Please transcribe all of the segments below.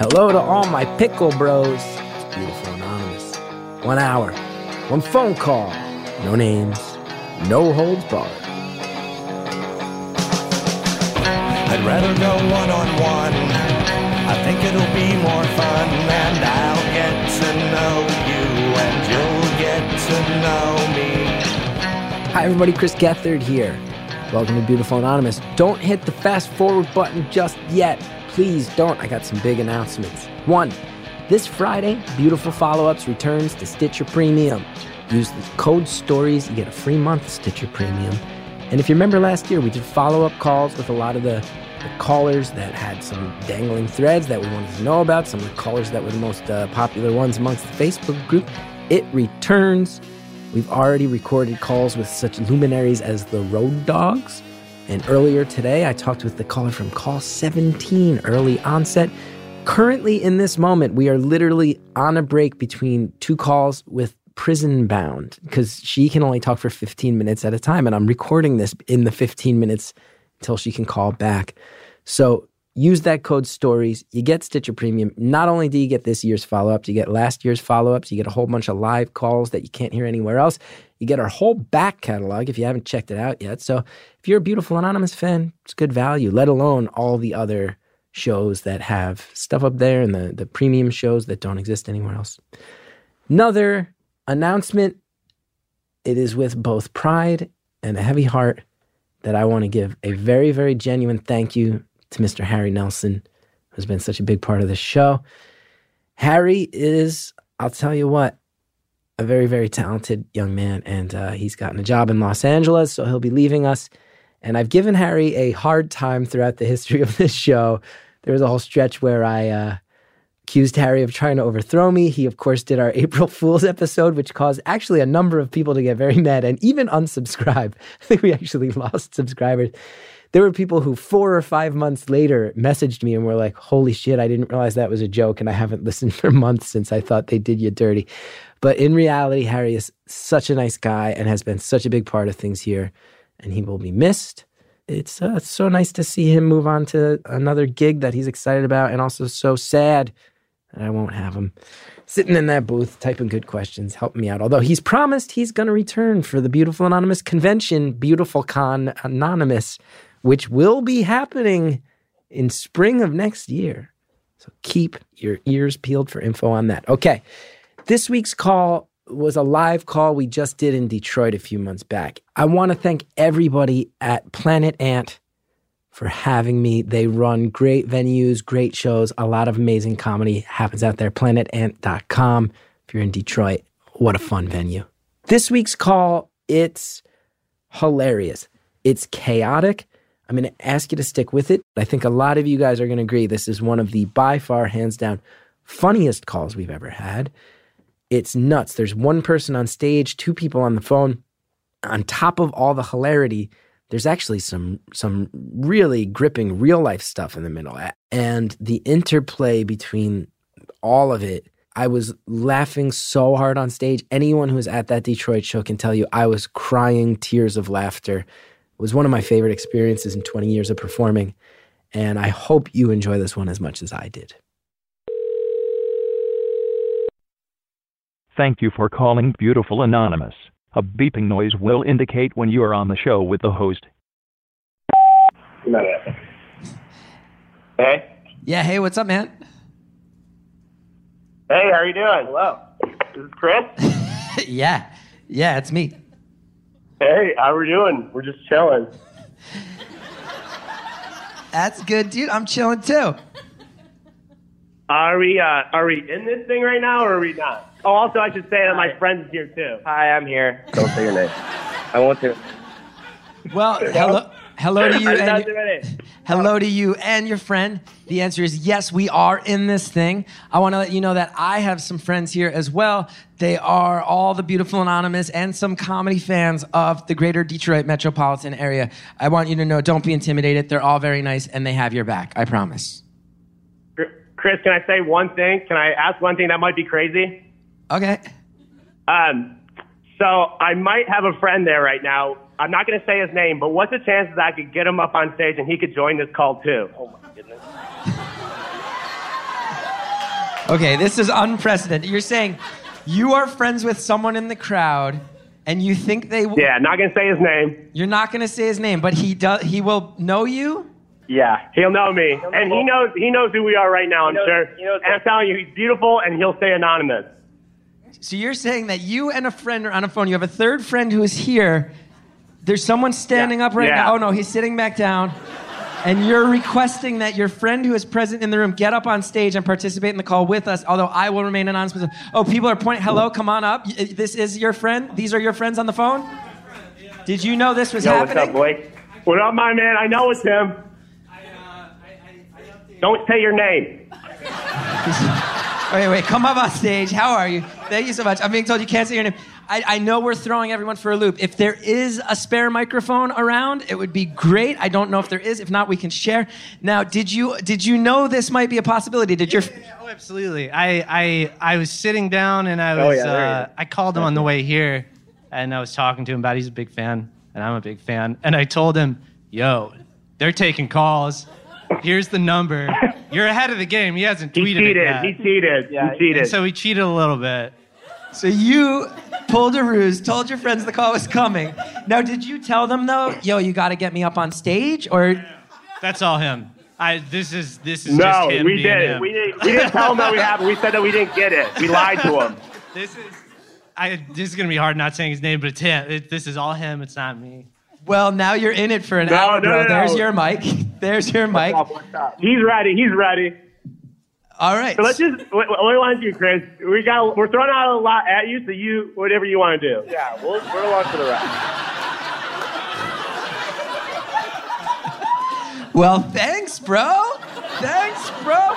Hello to all my pickle bros. It's beautiful anonymous. One hour, one phone call, no names, no holds barred. I'd rather go one on one. I think it'll be more fun, and I'll get to know you, and you'll get to know me. Hi, everybody. Chris Gethard here. Welcome to Beautiful Anonymous. Don't hit the fast forward button just yet. Please don't. I got some big announcements. One, this Friday, Beautiful Follow Ups returns to Stitcher Premium. Use the code STORIES, you get a free month of Stitcher Premium. And if you remember last year, we did follow up calls with a lot of the, the callers that had some dangling threads that we wanted to know about, some of the callers that were the most uh, popular ones amongst the Facebook group. It returns. We've already recorded calls with such luminaries as the Road Dogs. And earlier today, I talked with the caller from call 17, early onset. Currently, in this moment, we are literally on a break between two calls with Prison Bound because she can only talk for 15 minutes at a time. And I'm recording this in the 15 minutes until she can call back. So use that code stories. You get Stitcher Premium. Not only do you get this year's follow ups, you get last year's follow ups, you get a whole bunch of live calls that you can't hear anywhere else. You get our whole back catalog if you haven't checked it out yet. So if you're a Beautiful Anonymous fan, it's good value, let alone all the other shows that have stuff up there and the, the premium shows that don't exist anywhere else. Another announcement it is with both pride and a heavy heart that I want to give a very, very genuine thank you to Mr. Harry Nelson, who's been such a big part of this show. Harry is, I'll tell you what, a very, very talented young man, and uh, he's gotten a job in Los Angeles, so he'll be leaving us. And I've given Harry a hard time throughout the history of this show. There was a whole stretch where I uh, accused Harry of trying to overthrow me. He, of course, did our April Fool's episode, which caused actually a number of people to get very mad and even unsubscribe. I think we actually lost subscribers. There were people who four or five months later messaged me and were like, Holy shit, I didn't realize that was a joke. And I haven't listened for months since I thought they did you dirty. But in reality, Harry is such a nice guy and has been such a big part of things here, and he will be missed. It's, uh, so nice to see him move on to another gig that he's excited about, and also so sad that I won't have him sitting in that booth typing good questions, helping me out. Although he's promised he's going to return for the Beautiful Anonymous convention, Beautiful Con Anonymous, which will be happening in spring of next year. So keep your ears peeled for info on that. Okay. This week's call was a live call we just did in Detroit a few months back. I want to thank everybody at Planet Ant for having me. They run great venues, great shows, a lot of amazing comedy happens out there. PlanetAnt.com. If you're in Detroit, what a fun venue. This week's call, it's hilarious. It's chaotic. I'm going to ask you to stick with it. I think a lot of you guys are going to agree this is one of the by far, hands down, funniest calls we've ever had. It's nuts. There's one person on stage, two people on the phone. On top of all the hilarity, there's actually some some really gripping real life stuff in the middle. And the interplay between all of it, I was laughing so hard on stage. Anyone who was at that Detroit show can tell you I was crying tears of laughter. It was one of my favorite experiences in 20 years of performing. And I hope you enjoy this one as much as I did. Thank you for calling Beautiful Anonymous. A beeping noise will indicate when you are on the show with the host. Hey. Yeah, hey, what's up, man? Hey, how are you doing? Hello. This is Chris. yeah, yeah, it's me. Hey, how are we doing? We're just chilling. That's good, dude. I'm chilling too. Are we uh, are we in this thing right now or are we not? Oh, also I should say that my friend's here too. Hi, I'm here. Don't say your name. I want to. Well, hello, hello to you. I did not And, do it. Hello to you and your friend. The answer is yes, we are in this thing. I want to let you know that I have some friends here as well. They are all the beautiful anonymous and some comedy fans of the greater Detroit metropolitan area. I want you to know, don't be intimidated. They're all very nice and they have your back. I promise. Chris, can I say one thing? Can I ask one thing that might be crazy? Okay. Um, so I might have a friend there right now. I'm not going to say his name, but what's the chances that I could get him up on stage and he could join this call too? Oh my goodness. Okay, this is unprecedented. You're saying you are friends with someone in the crowd, and you think they. W- Yeah, not gonna say his name. You're not going to say his name, but he does. He will know you. Yeah, he'll know me, and he knows he knows who we are right now. I'm knows- sure. he knows- and I'm telling you, he's beautiful, and he'll stay anonymous. So you're saying that you and a friend are on a phone. You have a third friend who is here. There's someone standing Yeah. up right Yeah. now. Oh no, he's sitting back down. And you're requesting that your friend who is present in the room get up on stage and participate in the call with us, although I will remain anonymous. Oh, people are pointing, hello, come on up. Uh, this is your friend? These are your friends on the phone? Did you know this was Yo, what's happening? up, boy? What up, my man? I know it's him. Don't say your name. Wait, wait, come up on stage. How are you? Thank you so much. I'm being told you can't say your name. I, I know we're throwing everyone for a loop. If there is a spare microphone around, it would be great. I don't know if there is. If not, we can share. Now, did you did you know this might be a possibility? Did your Oh, absolutely. I, I, I was sitting down and I Oh, was, yeah, uh. I called him on the way here and I was talking to him about he's a big fan and I'm a big fan. And I told him, yo, they're taking calls. Here's the number. You're ahead of the game. He hasn't He tweeted cheated. it yet. He cheated. Yeah, he cheated. and so he cheated a little bit. So you pulled a ruse, told your friends the call was coming. Now, did you tell them though, yo, you got to get me up on stage, or That's all him. I, this is this is no, just him we being did. him. We didn't. We didn't tell him that we have. We said that we didn't get it. We lied to him. This is I, this is gonna be hard not saying his name, but it's him. It, this is all him. It's not me. well, now you're in it for an No, hour, no, bro. no, There's your mic. There's your mic. He's ready. He's ready. All right. So let's just. What, what do you want to do, Chris? We got. We're throwing out a lot at you, so you whatever you want to do. Yeah, we'll, we're along for the ride. Well, thanks, bro. Thanks, bro.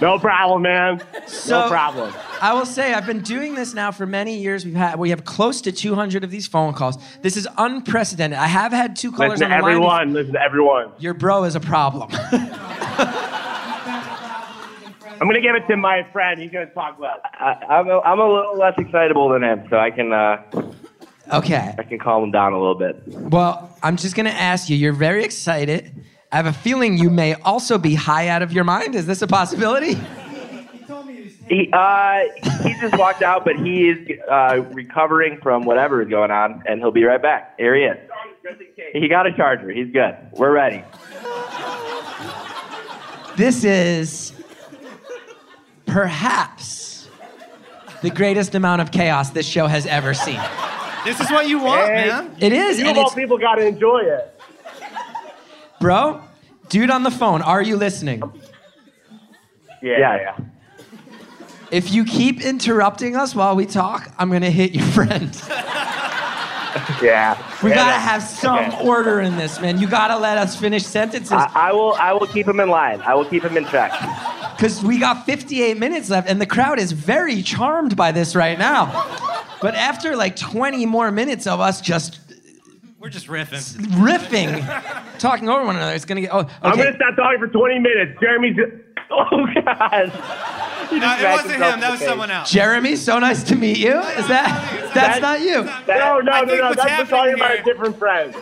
No problem, man. So- no problem. I will say I've been doing this now for many years. We've had we have close to 200 of these phone calls. This is unprecedented. I have had two callers Listen to on the line. everyone. Listen to everyone. Your bro is a problem. I'm gonna give it to my friend. He's gonna talk less. I, I'm, a, I'm a little less excitable than him, so I can uh, okay. I can calm him down a little bit. Well, I'm just gonna ask you. You're very excited. I have a feeling you may also be high out of your mind. Is this a possibility? He uh, he just walked out, but he is uh, recovering from whatever is going on, and he'll be right back. Here he is. He got a charger. He's good. We're ready. This is perhaps the greatest amount of chaos this show has ever seen. This is what you want, Hey. man. It is, You and all people got to enjoy it. bro. Dude on the phone, are you listening? Yeah. Yeah. yeah. If you keep interrupting us while we talk, I'm gonna hit your friend. Yeah. We Yeah, gotta have some Okay. order in this, man. You gotta let us finish sentences I, I will I will keep him in line. I will keep him in check. Because we got 58 minutes left, and the crowd is very charmed by this right now. But after like 20 more minutes of us just We're just riffing. riffing, talking over one another, it's gonna get. Oh, I'm gonna stop talking for 20 minutes. Jeremy's. Oh God. No, it wasn't him. That was face. someone else. Jeremy, so nice to meet you. Is that? That's not you. No, no, I no, think no. what's That's we're talking about a different friend.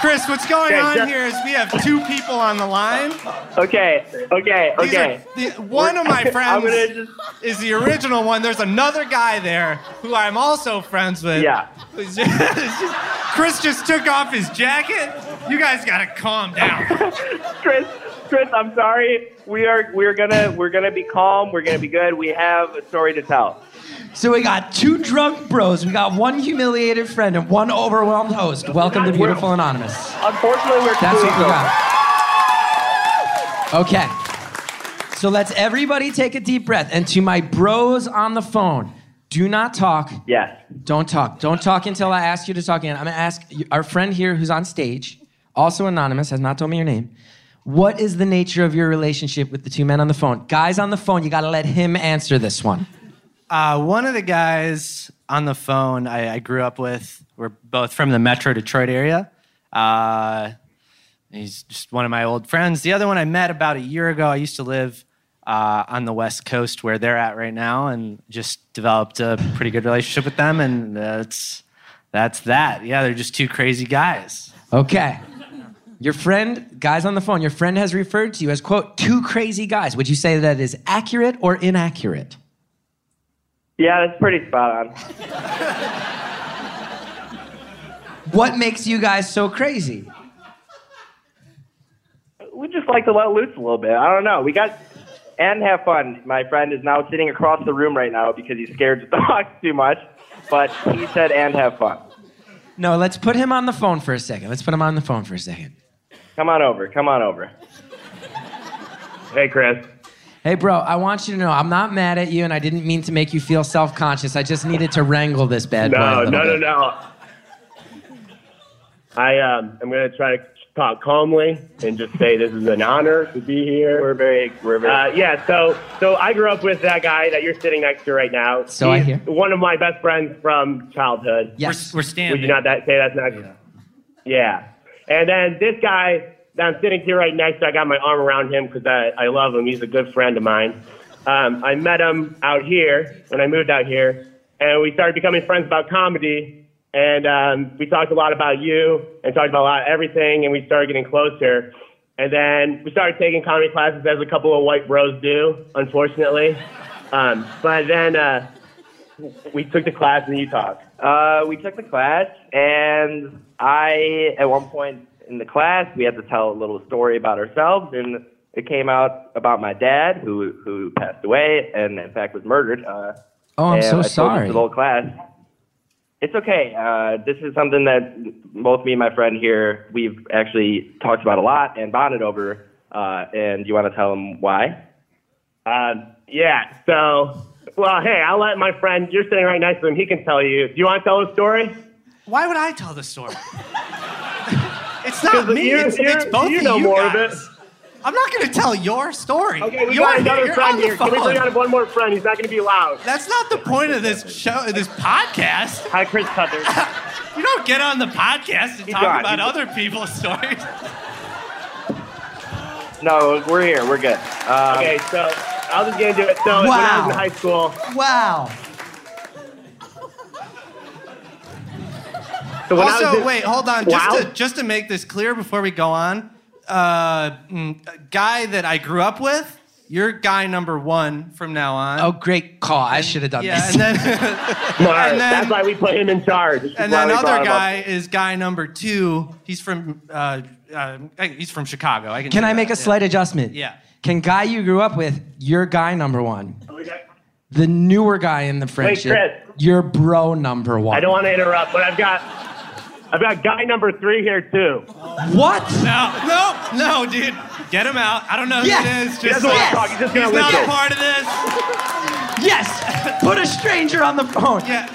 Chris, what's going Okay, on Jer- here is we have two people on the line. Okay. Okay. Okay. the, one of my friends just is the original one. There's another guy there who I'm also friends with. Yeah. Just- just- Chris just took off his jacket. You guys gotta calm down. Chris, Chris, I'm sorry. We are we're gonna we're gonna be calm. We're gonna be good. We have a story to tell. So we got two drunk bros, we got one humiliated friend, and one overwhelmed host. Welcome to Beautiful Anonymous. Unfortunately, we're That's what we got. Okay. So let's everybody take a deep breath. And to my bros on the phone, do not talk. Yes. Don't talk. Don't talk until I ask you to talk again. I'm going to ask our friend here who's on stage, also anonymous, has not told me your name. What is the nature of your relationship with the two men on the phone? Guys on the phone, you got to let him answer this one. Uh, one of the guys on the phone I, I grew up with, we're both from the Metro Detroit area. Uh, he's just one of my old friends. The other one I met about a year ago. I used to live uh, on the West Coast where they're at right now, and just developed a pretty good relationship with them. And that's that's that. Yeah, they're just two crazy guys. Okay. Your friend, guys on the phone, your friend has referred to you as, quote, two crazy guys. Would you say that is accurate or inaccurate? Yeah, that's pretty spot on. What makes you guys so crazy? We just like to let loose a little bit. I don't know. We got and have fun. My friend is now sitting across the room right now because he's scared to talk too much. But he said and have fun. No, let's put him on the phone for a second. Let's put him on the phone for a second. Come on over. Come on over. Hey, Chris. Hey, bro, I want you to know I'm not mad at you and I didn't mean to make you feel self conscious. I just needed to wrangle this bad boy. a No, little no, no, no. I um, I'm gonna try to talk calmly and just say this is an honor to be here. We're very, we're very. Uh, yeah, so so I grew up with that guy that you're sitting next to right now. So I hear. One of my best friends from childhood. Yes. We're, we're standing. Would you not that, say that's not? Yeah. And then this guy that I'm sitting here right next to, I got my arm around him because I, I love him. He's a good friend of mine. Um, I met him out here when I moved out here, and we started becoming friends about comedy. And um, we talked a lot about you and talked about a lot of everything, and we started getting closer. And then we started taking comedy classes as a couple of white bros do, unfortunately. Um, but then uh, we took the class and you talked. Uh, we took the class, and I, at one point in the class, we had to tell a little story about ourselves, and it came out about my dad, who who passed away, and in fact was murdered. Uh, Oh, I'm so I sorry. to the whole class. It's okay. Uh, this is something that both me and my friend here we've actually talked about a lot and bonded over. Uh, and you want to tell them why? Uh, yeah, so, well, hey, I'll let my friend, you're sitting right next to him, he can tell you. Do you want to tell a story? Why would I tell the story? it's not me. you're- It's, it's both you of know you more guys. of it. I'm not going to tell your story. Okay, we you're got another you're friend here. Can we bring on one more friend? He's not going to be loud. That's not the point of this show, this podcast. Hi, Chris Cuthers. You don't get on the podcast and He's talk gone. about He's- other people's stories. No, we're here. We're good. Um, okay, so I'll just get into it. So when I Wow. was in high school, Wow. So when I was also, in- wait, hold on. Wow. Just to, just to make this clear before we go on, uh, mm, guy that I grew up with, you're guy number one from now on. Oh, great call. I should have done yeah, this. and then Mark, and then- that's why we put him in charge. And then we other guy is guy number two. He's from uh, uh, he's from Chicago. I can. Can say I make that, a yeah. slight adjustment? Yeah. Can guy you grew up with, your guy number one. Okay. The newer guy in the friendship, Chris. your bro number one. I don't want to interrupt, but I've got, I've got guy number three here too. What? No, no, no, dude. Get him out. I don't know who Yes. it is. He Just doesn't want Yes. to talk. He's just going he's to not listen. a part of this. Yes. Put a stranger on the phone. Yeah.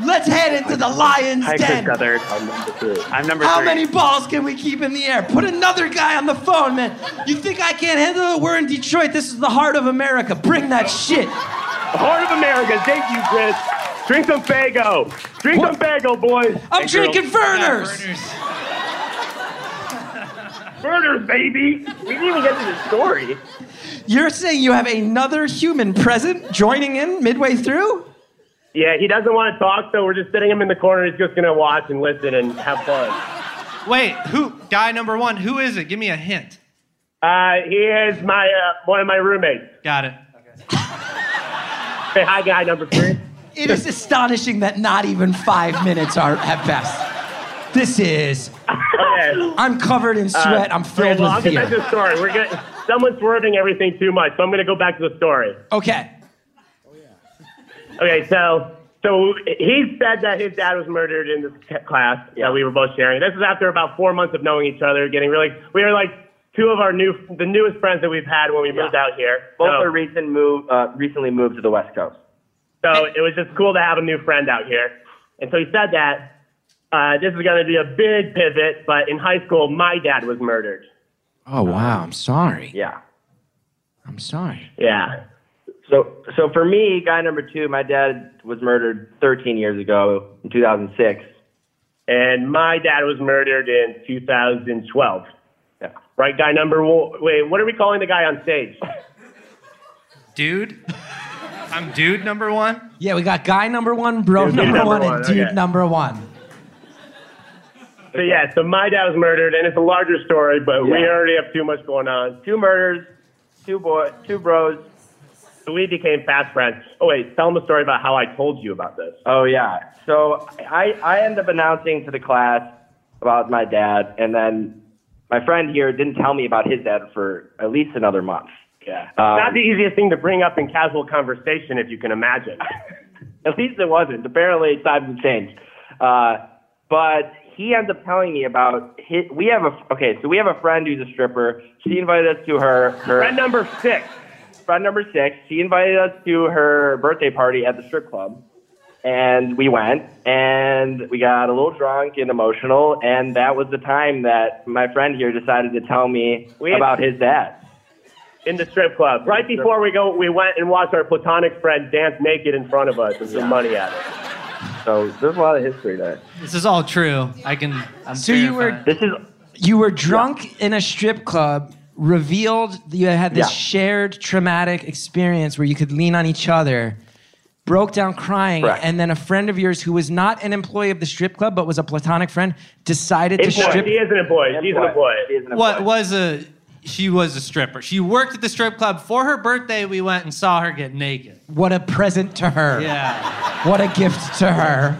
Let's head into the lion's Hi, Chris den. Cuthers. I'm number three. I'm number How three. many balls can we keep in the air? Put another guy on the phone, man. You think I can't handle it? We're in Detroit. This is the heart of America. Bring that shit. The Heart of America. Thank you, Chris. Drink some Faygo. Drink some Faygo, boys. I'm and drinking girls. Vernors. Baby. We didn't even get to the story. You're saying you have another human present joining in midway through? Yeah, he doesn't want to talk, so we're just sitting him in the corner. He's just gonna watch and listen and have fun. Wait, who? Guy number one. Who is it? Give me a hint. Uh, he is my uh, one of my roommates. Got it. Say hi, guy number three. It is astonishing that not even five minutes are have passed. This is. Okay. I'm covered in sweat. I'm Okay, filled well, I'll with get back to fear. the story. We're getting someone's swerving everything too much, so I'm gonna go back to the story. Okay. Oh, yeah. Okay, so so he said that his dad was murdered in this class that we were both sharing. This is after about four months of knowing each other, getting really. We were like two of our new, the newest friends that we've had when we moved out here. Both so, are recent move, uh, recently moved to the West Coast. So it was just cool to have a new friend out here. And so he said that uh, this is going to be a big pivot, but in high school, my dad was murdered. Oh wow. I'm sorry. Yeah. I'm sorry. Yeah. So, so for me, guy number two, my dad was murdered 13 years ago in 2006. And my dad was murdered in 2012. Yeah. Right, guy number one. Wait, what are we calling the guy on stage? Dude. I'm dude number one. Yeah, we got guy number one, bro Dude number, number one, one, and dude okay. number one. So yeah, so my dad was murdered, and it's a larger story, but we already have too much going on. Two murders, two boy, two bros. So we became fast friends. Oh wait, tell them a story about how I told you about this. Oh yeah. So I I end up announcing to the class about my dad, and then my friend here didn't tell me about his dad for at least another month. Yeah, Um, not the easiest thing to bring up in casual conversation, if you can imagine. At least it wasn't. Apparently, times have changed. Uh, but he ends up telling me about his. We have a okay. So we have a friend who's a stripper. She invited us to her her Friend number six. friend number six. She invited us to her birthday party at the strip club, and we went and we got a little drunk and emotional. And that was the time that my friend here decided to tell me We had- about his dad. In the strip club. Right before we go, we went and watched our platonic friend dance naked in front of us and some money at it. So there's a lot of history there. This is all true. I can. I'm So you were- This is You were drunk in a strip club, revealed that you had this Yeah. shared traumatic experience where you could lean on each other, broke down crying, Correct. and then a friend of yours who was not an employee of the strip club but was a platonic friend decided to Employee. strip. She is an employee. She's an employee. She is an What was a? She was a stripper. She worked at the strip club for her birthday. We went and saw her get naked. What a present to her. Yeah. What a gift to her.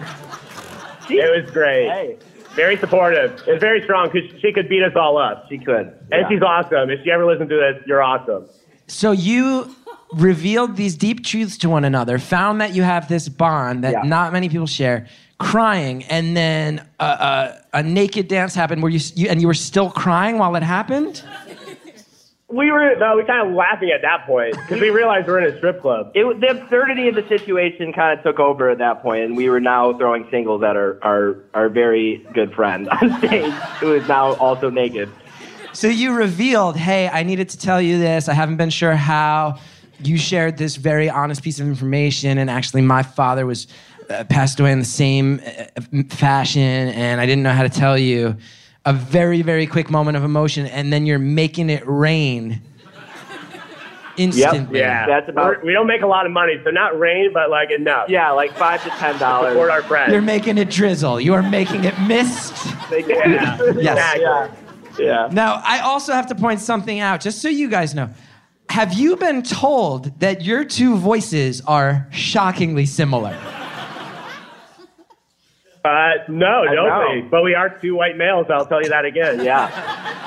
It was great. Hey, Very supportive. It's very strong because she could beat us all up. she could. And Yeah. she's awesome. If she ever listens to this, you're awesome. So you revealed these deep truths to one another, found that you have this bond that Yeah. not many people share, crying, and then a, a, a naked dance happened where you, you and you were still crying while it happened. We were no, we kind of laughing at that point because we realized we're in a strip club. it was the absurdity of the situation kind of took over at that point, and we were now throwing singles at our our, our very good friend on stage, who is now also naked. So you revealed, hey, I needed to tell you this. I haven't been sure how. You shared this very honest piece of information, and actually, my father was uh, passed away in the same uh, fashion, and I didn't know how to tell you. A very, very quick moment of emotion, and then you're making it rain instantly. Yeah, That's about- We're- we don't make a lot of money, so not rain, but like enough. Yeah, like five to ten dollars. support our friends. You're making it drizzle. You are making it mist. yeah. Yes. Yeah. Yeah. Now, I also have to point something out, just so you guys know. Have you been told that your two voices are shockingly similar? Uh, no, I don't know. we? But we are two white males. I'll tell you that again. Yeah.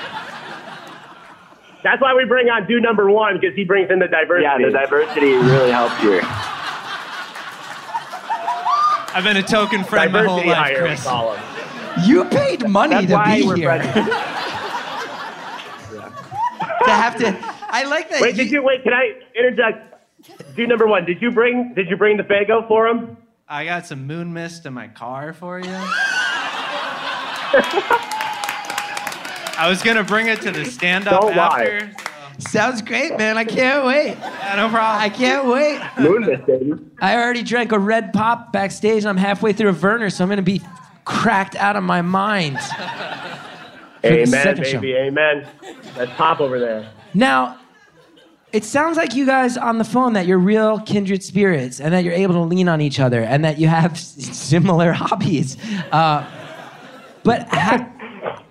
That's why we bring on dude number one because he brings in the diversity. Yeah. The diversity really helps here. I've been a token friend my whole life, hire, Chris. call. You paid money That's to why be we're here. to have to. I like that. Wait, did you wait? Can I interject? Dude number one, did you bring did you bring the Faygo for him? I got some moon mist in my car for you. I was gonna bring it to the stand-up Don't lie. after. Sounds great, man. I can't wait. Yeah, no problem. I can't wait. Moon mist, baby. I already drank a red pop backstage, and I'm halfway through a Werner, so I'm gonna be cracked out of my mind. Amen, second show. baby. Amen. That's pop over there. Now, it sounds like you guys on the phone that you're real kindred spirits and that you're able to lean on each other and that you have similar hobbies. Uh, but ha-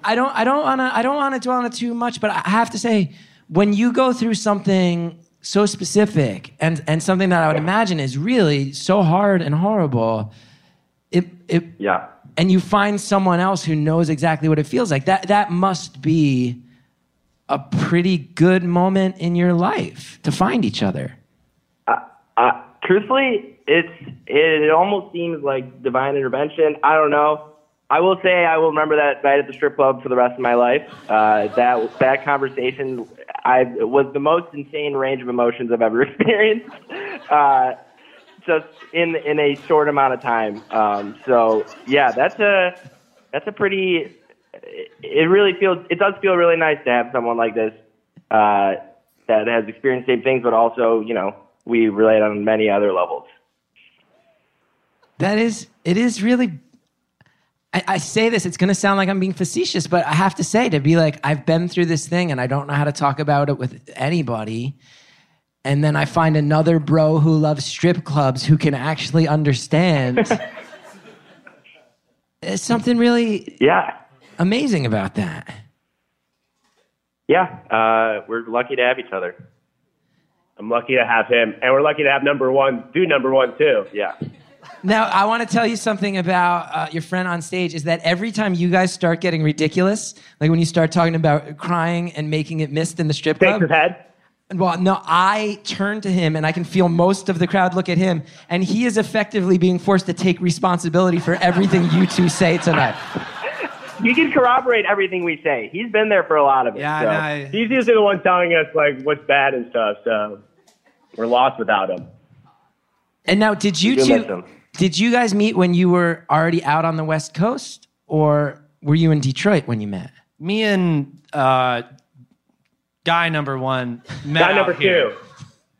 I don't, I don't wanna, I don't wanna dwell on it too much. But I have to say, when you go through something so specific and and something that I would imagine is really so hard and horrible, it it Yeah. and you find someone else who knows exactly what it feels like. That that must be a pretty good moment in your life to find each other. Uh, truthfully, it's it almost seems like divine intervention. I don't know. I will say I will remember that night at the strip club for the rest of my life. Uh, that that conversation, I was the most insane range of emotions I've ever experienced. Uh, just in in a short amount of time. Um, so yeah, that's a that's a pretty. It it really feels. It does feel really nice to have someone like this uh, that has experienced the same things, but also you know we relate on many other levels. That is, it is really. I, I say this, it's going to sound like I'm being facetious, but I have to say to be like, I've been through this thing and I don't know how to talk about it with anybody. And then I find another bro who loves strip clubs who can actually understand. it's something really Yeah, amazing about that? Yeah, uh, we're lucky to have each other. I'm lucky to have him, and we're lucky to have number one, do number one too. Yeah. Now, I want to tell you something about uh, your friend on stage is that every time you guys start getting ridiculous, like when you start talking about crying and making it missed in the strip Shakes club. his head. Well, no, I turn to him and I can feel most of the crowd look at him, and he is effectively being forced to take responsibility for everything you two say tonight. He can corroborate everything we say. He's been there for a lot of it. Yeah, so. and I, He's usually the one telling us like what's bad and stuff. So we're lost without him. And now, did you We do miss two? Did you guys meet when you were already out on the West Coast, or were you in Detroit when you met? me and uh, guy number one met Guy out number here. two.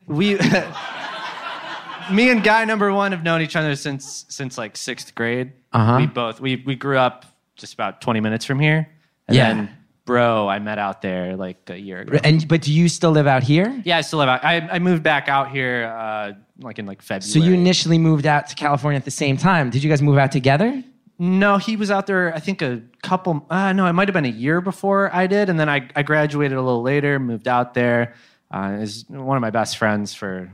We, me and guy number one have known each other since since like sixth grade. Uh-huh. We both we we grew up just about twenty minutes from here. And Yeah. then bro, I met out there like a year ago. And but do you still live out here? Yeah, I still live out. I, I moved back out here uh, like in like February. So you initially moved out to California at the same time. Did you guys move out together? No, he was out there. I think a couple. Uh, no, it might have been a year before I did, and then I, I graduated a little later, moved out there. Uh, is one of my best friends for,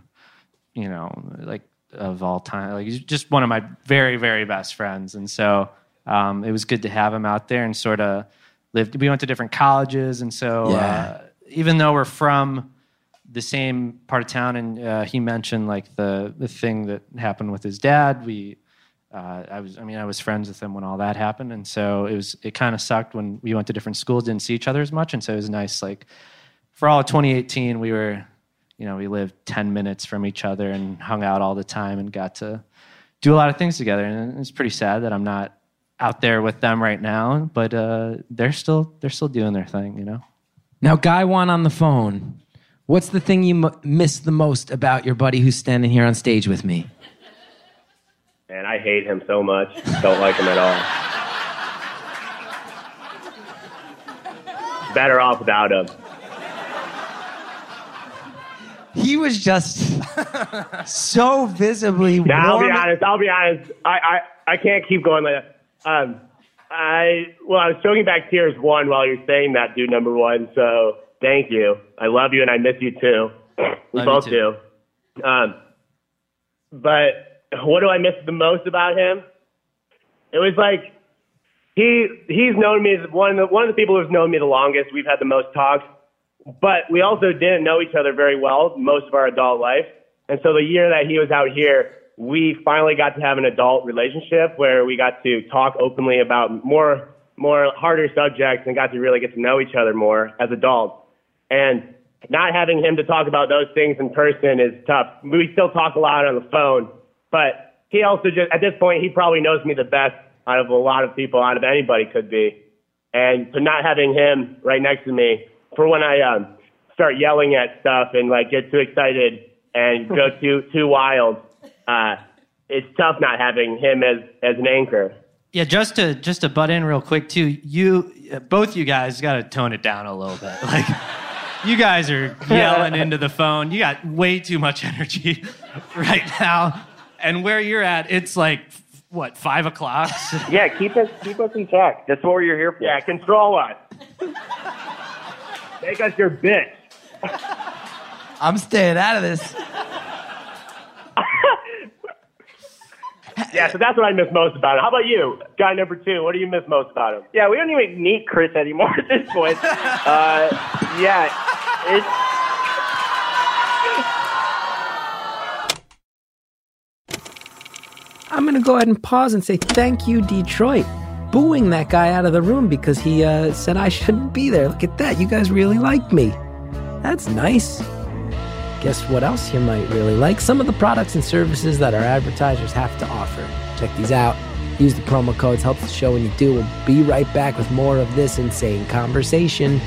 you know, like of all time. Like he's just one of my very very best friends, and so um, it was good to have him out there and sort of lived. We went to different colleges, and so Yeah. uh, even though we're from the same part of town, and uh, he mentioned like the the thing that happened with his dad, we uh, I was, I mean, I was friends with him when all that happened, and so it was, it kind of sucked when we went to different schools, didn't see each other as much, and so it was nice. Like for all of 2018, we were, you know, we lived 10 minutes from each other and hung out all the time and got to do a lot of things together. And it's pretty sad that I'm not out there with them right now, but uh, they're still, they're still doing their thing, you know. Now, guy one on the phone. What's the thing you m- miss the most about your buddy who's standing here on stage with me? And I hate him so much. Don't like him at all. Better off without him. He was just so visibly. Now I'll be honest. I'll be honest. I, I, I can't keep going like that. Um, I well, I was choking back tears one while you're saying that, dude. Number one. So thank you. I love you and I miss you too. We Love both too. do. Um, but what do I miss the most about him? It was like he he's known me as one of the one of the people who's known me the longest. We've had the most talks, but we also didn't know each other very well most of our adult life. And so the year that he was out here, we finally got to have an adult relationship where we got to talk openly about more more harder subjects and got to really get to know each other more as adults. And not having him to talk about those things in person is tough. We still talk a lot on the phone, but he also just at this point he probably knows me the best out of a lot of people, out of anybody could be. And so not having him right next to me for when I um, start yelling at stuff and like get too excited and go too too wild, uh, it's tough not having him as as an anchor. Yeah, just to just to butt in real quick too. You uh, both you guys got to tone it down a little bit. Like you guys are yelling into the phone. You got way too much energy right now. And where you're at, it's like what five o'clock. Yeah, keep us keep us in check. That's what you're here for. Yeah, control us. Make us your bitch. I'm staying out of this. Yeah, so that's what I miss most about him. How about you, guy number two? What do you miss most about him? Yeah, we don't even need Chris anymore at this point. uh, yeah, it's I'm going to go ahead and pause and say thank you, Detroit. Booing that guy out of the room because he uh, said I shouldn't be there. Look at that. You guys really like me. That's nice. Guess what else you might really like? Some of the products and services that our advertisers have to offer. Check these out. Use the promo codes, helps the show when you do. We'll be right back with more of this insane conversation.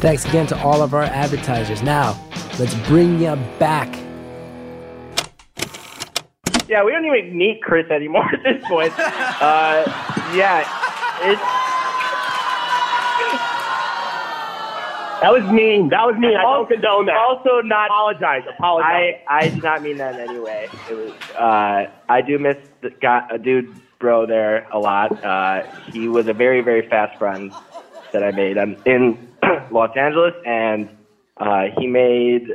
Thanks again to all of our advertisers. Now, let's bring you back. yeah, we don't even need Chris anymore at this point. Uh, yeah, it's That was mean. That was mean. I don't condone that. also not. apologize. Apologize. I I did not mean that in any way. It was. Uh, I do miss the guy, a dude bro there a lot. Uh, he was a very, very fast friend that I made um, in Los Angeles, and uh, he made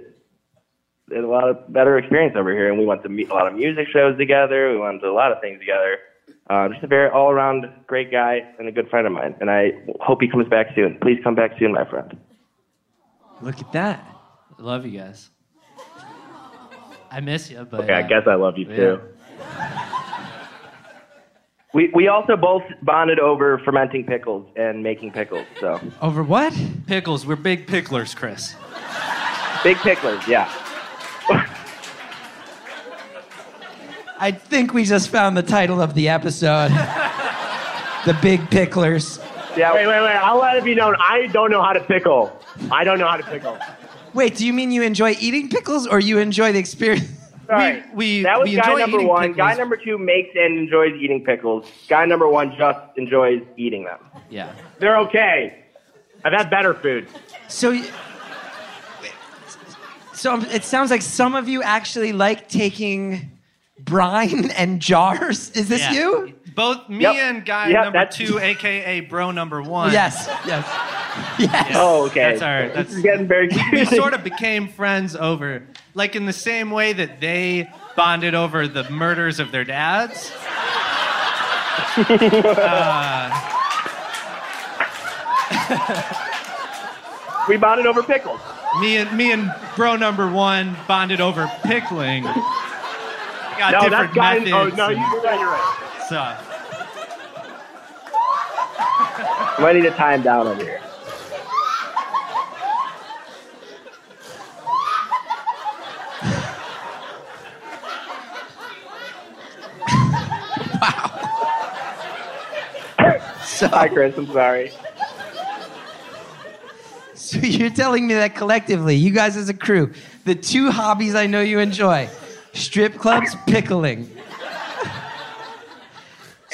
a lot of better experience over here. And we went to meet a lot of music shows together. We went to a lot of things together. Uh, just a very all-around great guy and a good friend of mine. And I hope he comes back soon. Please come back soon, my friend. Look at that. I Love you guys. I miss you, but Okay, I uh, guess I love you too. We we also both bonded over fermenting pickles and making pickles. So Over what? pickles. We're big picklers, Chris. big picklers, yeah. I think we just found the title of the episode. the Big Picklers. Yeah, Wait, wait, wait. I'll let it be known. I don't know how to pickle. I don't know how to pickle. Wait, do you mean you enjoy eating pickles or you enjoy the experience? Sorry. we- that was we guy enjoy number eating one. Guy number two makes and enjoys eating pickles. Guy number one just enjoys eating them. Yeah. They're okay. I've had better food. So, y- so it sounds like some of you actually like taking brine and jars. Is this Yeah. you? Both me Yep. and guy Yep, number that's- two, aka bro number one. Yes. Yes. Yes. Oh, okay. That's all right. That's This is getting very we confusing. sort of became friends over, like in the same way that they bonded over the murders of their dads. Uh, we bonded over pickles. Me and me and bro number one bonded over pickling. Got No, different that's guy. methods. Oh no, you, and you're right. stuff. I might need to tie him down over here. So, Hi, Chris. I'm sorry. so you're telling me that collectively, you guys as a crew, the two hobbies I know you enjoy: strip clubs, pickling.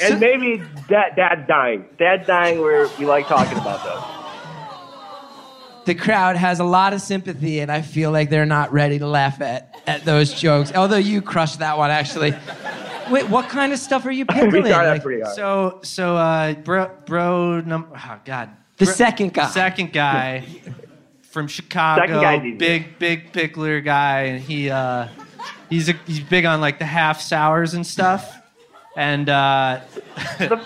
And maybe dad, dad's dying. Dad's dying. Where we like talking about those. the crowd has a lot of sympathy, and I feel like they're not ready to laugh at, at those jokes. Although you crushed that one, actually. Wait, what kind of stuff are you pickling? started Like, that pretty hard. So so uh, bro bro number oh god the Bro- second guy. second guy from Chicago, Second guy's easy. big big pickler guy, and he uh, he's a, he's big on like the half sours and stuff, and uh,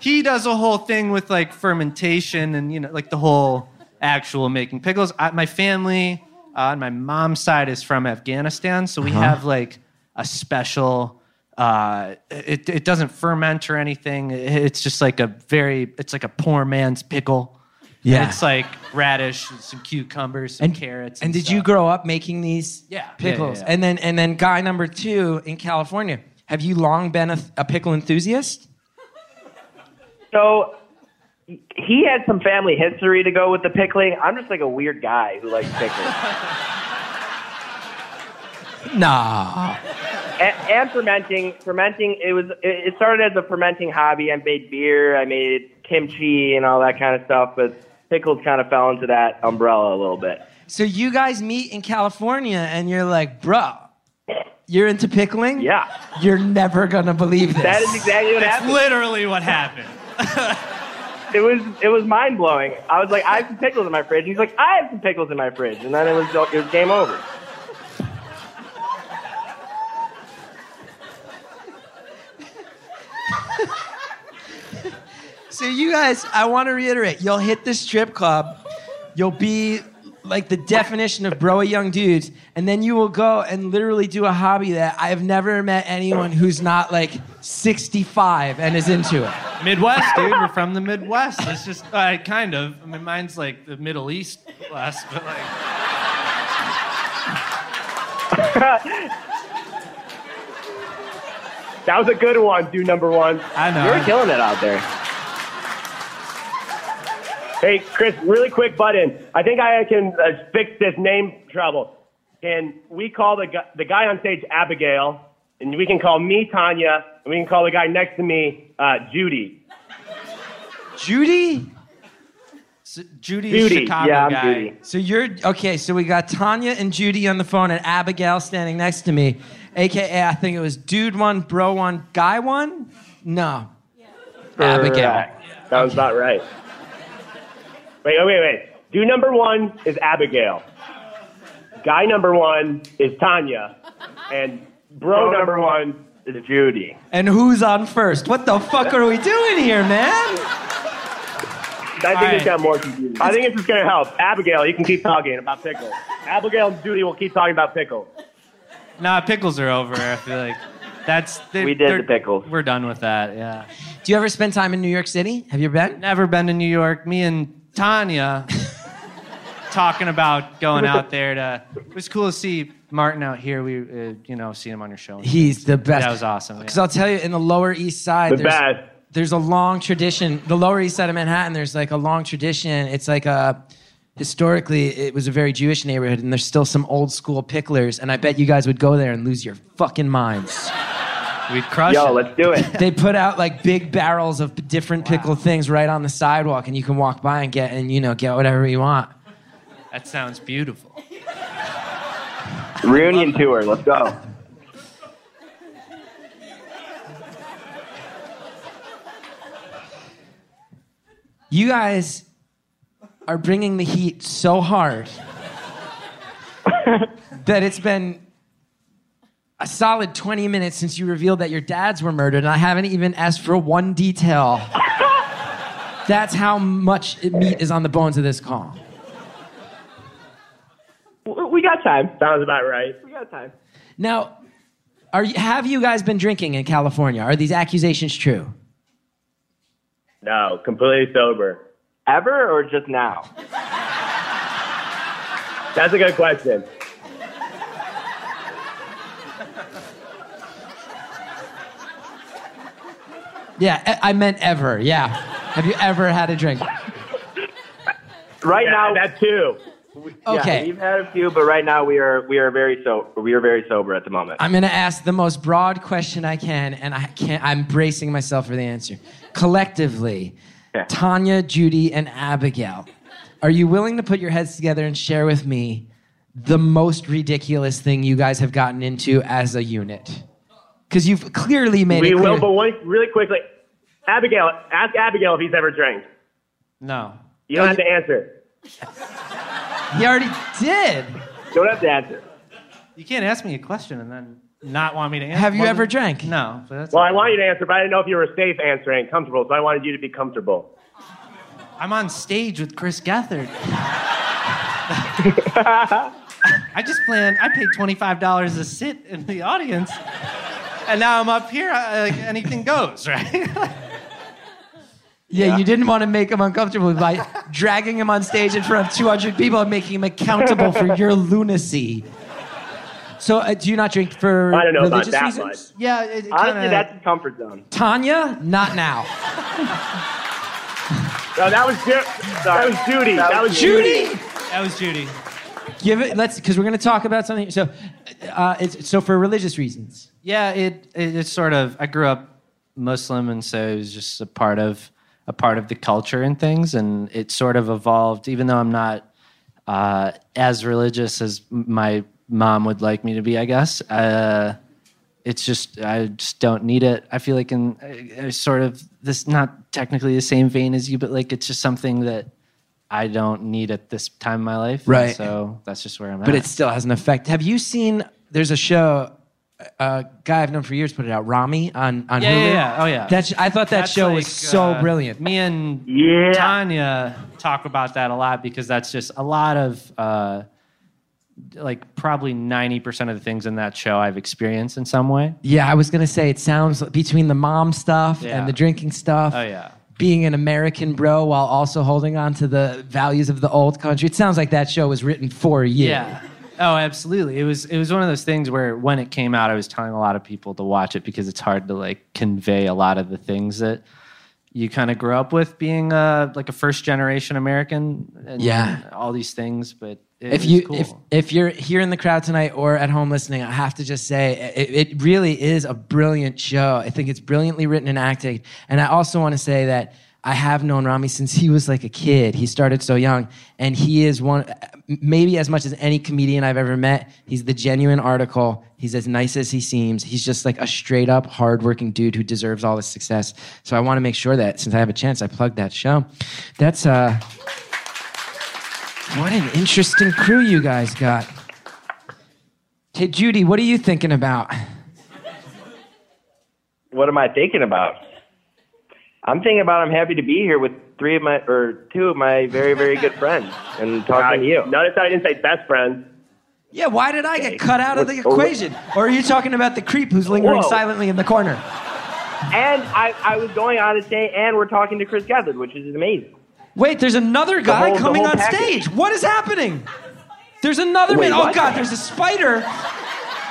he does a whole thing with like fermentation and you know like the whole actual making pickles. I, my family uh, on my mom's side is from Afghanistan, so we have like a special. Uh, it, it doesn't ferment or anything. It's just like a very, it's like a poor man's pickle. Yeah. It's like radish, and some cucumbers, some and carrots. And did you grow up making these Yeah. Yeah, pickles? yeah, yeah. And then and then guy number two in California. Have you long been a, a pickle enthusiast? So he had some family history to go with the pickling. I'm just like a weird guy who likes pickles. Nah. and, and fermenting. Fermenting. It was. It, it started as a fermenting hobby. I made beer. I made kimchi and all that kind of stuff. But pickles kind of fell into that umbrella a little bit. So you guys meet in California and you're like, bro, you're into pickling? Yeah, You're never gonna believe this. that is exactly what That's happened. literally what happened. It was. It was mind blowing. I was like, I have some pickles in my fridge. And He's like, I have some pickles in my fridge. And then it was. It was game over. So you guys, I want to reiterate, you'll hit the strip club, you'll be like the definition of bro a young dudes, and then you will go and literally do a hobby that I have never met anyone who's not like 65 and is into it. Midwest, dude. We're from the Midwest. It's just uh, kind of. I mean, mine's like the Middle East west, but like. That was a good one, dude number one. I know. You're killing it out there. Hey, Chris, really quick button. I think I can uh, fix this name trouble. Can we call the guy, the guy on stage Abigail, and we can call me Tanya, and we can call the guy next to me uh, Judy. Judy? S- Judy's Judy. Chicago yeah, I'm guy. Judy. So you're okay. So we got Tanya and Judy on the phone, and Abigail standing next to me, aka I think it was dude one, bro one, guy one. No. Abigail. Correct. Sounds about right. Wait, wait, wait, wait. Dude number one is Abigail. Guy number one is Tanya. And bro number one is Judy. And who's on first? What the fuck are we doing here, man? I think right. it's got more confusing. I think it's just going to help. Abigail, you can keep talking about pickles. Abigail and Judy will keep talking about pickles. Nah, pickles are over. I feel like that's they, We did they're- the pickles. We're done with that. Yeah. Do you ever spend time in New York City? Have you been? Never been to New York. Me and Tanya talking about going out there to. It was cool to see Martin out here. We, uh, you know, seen him on your show. He's the best. That was awesome. Because Yeah. I'll tell you, in the Lower East Side, The there's, best. there's a long tradition. The Lower East Side of Manhattan, there's like a long tradition. It's like a historically, it was a very Jewish neighborhood, and there's still some old school picklers. And I bet you guys would go there and lose your fucking minds. We'd crush Yo, it. let's do it. They put out like big barrels of different pickled things right on the sidewalk, and you can walk by and get and you know get whatever you want. That sounds beautiful. Reunion tour. Let's go. You guys are bringing the heat so hard that it's been a solid 20 minutes since you revealed that your dads were murdered, and I haven't even asked for one detail. That's how much meat is on the bones of this call. We got time. Sounds about right. We got time. Now, are you, have you guys been drinking in California? Are these accusations true? No, completely sober. Ever or just now? That's a good question. Yeah, I I meant ever. Yeah. Have you ever had a drink? Right Yeah, now, that too. Okay. Yeah, we've had a few, but right now we are we are very so we are very sober at the moment. I'm going to ask the most broad question I can, and I can't. I'm bracing myself for the answer. Collectively, Yeah. Tanya, Judy, and Abigail, are you willing to put your heads together and share with me the most ridiculous thing you guys have gotten into as a unit? Because you've clearly made We it clear. will, but one, really quickly. Abigail, ask Abigail if he's ever drank. No. You don't oh, have to answer. he already did. You don't have to answer. You can't ask me a question and then not want me to answer. Have you Well, ever drank? No. But that's Well, I want you to answer, but I didn't know if you were safe answering, comfortable, so I wanted you to be comfortable. I'm on stage with Chris Gethard. I just planned. I paid twenty five dollars to sit in the audience, and now I'm up here. I, like anything goes, right? Yeah, you didn't want to make him uncomfortable by dragging him on stage in front of 200 people and making him accountable for your lunacy. So, uh, do you not drink for I don't know about religious that reasons? much. yeah. It, it Honestly, kinda- that's his comfort zone. Tanya, not now. No, that was Ju- that was Judy. That was Judy, that was Judy. give it. Let's because we're going to talk about something. So, uh, it's so for religious reasons. Yeah, it, it it's sort of. I grew up Muslim, and so it was just a part of a part of the culture and things, and it sort of evolved. Even though I'm not uh, as religious as my mom would like me to be, I guess. Uh, it's just I just don't need it. I feel like in uh, uh, sort of this not technically the same vein as you, but like it's just something that I don't need at this time in my life. and Right. So that's just where I'm But at. But it still has an effect. Have you seen? There's a show. A guy I've known for years put it out. Rami on on Yeah, Hulu. yeah, yeah. Oh, yeah. That's, I thought that That's show like, was so uh, brilliant. Me and Yeah. Tanya talk about that a lot because that's just a lot of uh, like probably ninety percent of the things in that show I've experienced in some way. Yeah, I was gonna say it sounds between the mom stuff Yeah. and the drinking stuff. Oh yeah. Being an American bro while also holding on to the values of the old country. It sounds like that show was written for you. Yeah. Oh, absolutely. It was it was one of those things where when it came out, I was telling a lot of people to watch it because it's hard to like convey a lot of the things that you kind of grew up with being uh, like a first generation American and Yeah. all these things. But If you cool. if if you're here in the crowd tonight or at home listening, I have to just say it, it really is a brilliant show. I think it's brilliantly written and acted. And I also want to say that I have known Rami since he was like a kid. He started so young, and he is one, maybe as much as any comedian I've ever met. He's the genuine article. He's as nice as he seems. He's just like a straight up hardworking dude who deserves all the success. So I want to make sure that since I have a chance, I plug that show. That's uh, what an interesting crew you guys got. Hey Judy, what are you thinking about? What am I thinking about? I'm thinking about I'm happy to be here with three of my or two of my very very good friends and talking to you. Notice I didn't say best friends. Yeah, why did I get cut out of the What- what- equation? Or are you talking about the creep who's lingering Whoa. silently in the corner? And I, I was going on to say, and we're talking to Chris Gethard, which is amazing. Wait, there's another guy whole- the coming whole on package. stage. What is happening? There's another Wait, man. Oh what? god, there's a spider.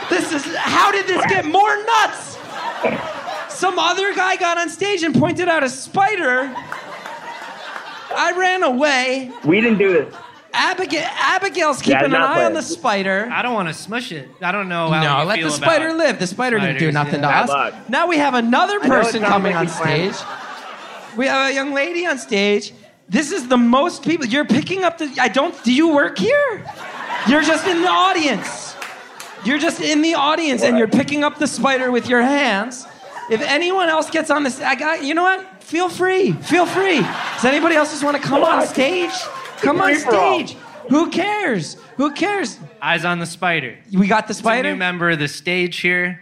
This is how did this get more nuts? Some other guy got on stage and pointed out a spider. I ran away. We didn't do this. Abigail, Abigail's keeping an not eye on the spider. I don't want to smush it. I don't know how No, you let feel the spider live. The spider didn't do nothing yeah. to Bad us. luck. Now we have another person coming on we planned. stage. We have a young lady on stage. This is the most people. You're picking up the. I don't. Do you work here? You're just in the audience. You're just in the audience and you're picking up the spider with your hands. If anyone else gets on this, I got. You know what? Feel free. Feel free. Does anybody else just want to come on stage? Come on Free for all. stage. Who cares? Who cares? Eyes on the spider. We got the It's a spider. new member of the stage here.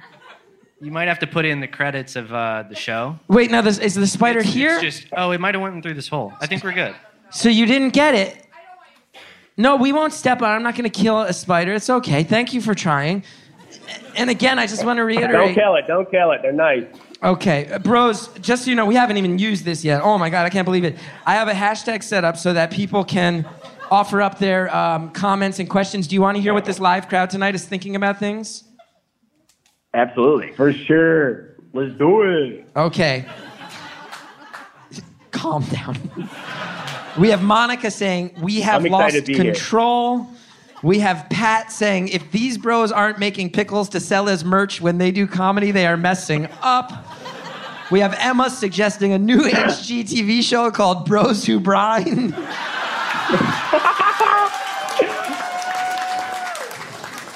You might have to put in the credits of uh, the show. Wait, now this, is the spider It's- here? It's just oh, it might have went through this hole. I think we're good. So you didn't get it. No, we won't step on. I'm not going to kill a spider. It's okay. Thank you for trying. And again, I just want to reiterate. Don't kill it. Don't kill it. They're nice. Okay, uh, bros, just so you know, we haven't even used this yet. Oh my God, I can't believe it. I have a hashtag set up so that people can offer up their um, comments and questions. Do you want to hear what this live crowd tonight is thinking about things? Absolutely. For sure. Let's do it. Okay. Calm down. we have Monica saying, We have I'm lost control. here." We have Pat saying, If these bros aren't making pickles to sell as merch when they do comedy, they are messing up. We have Emma suggesting a new HGTV show called Bros Who Brine.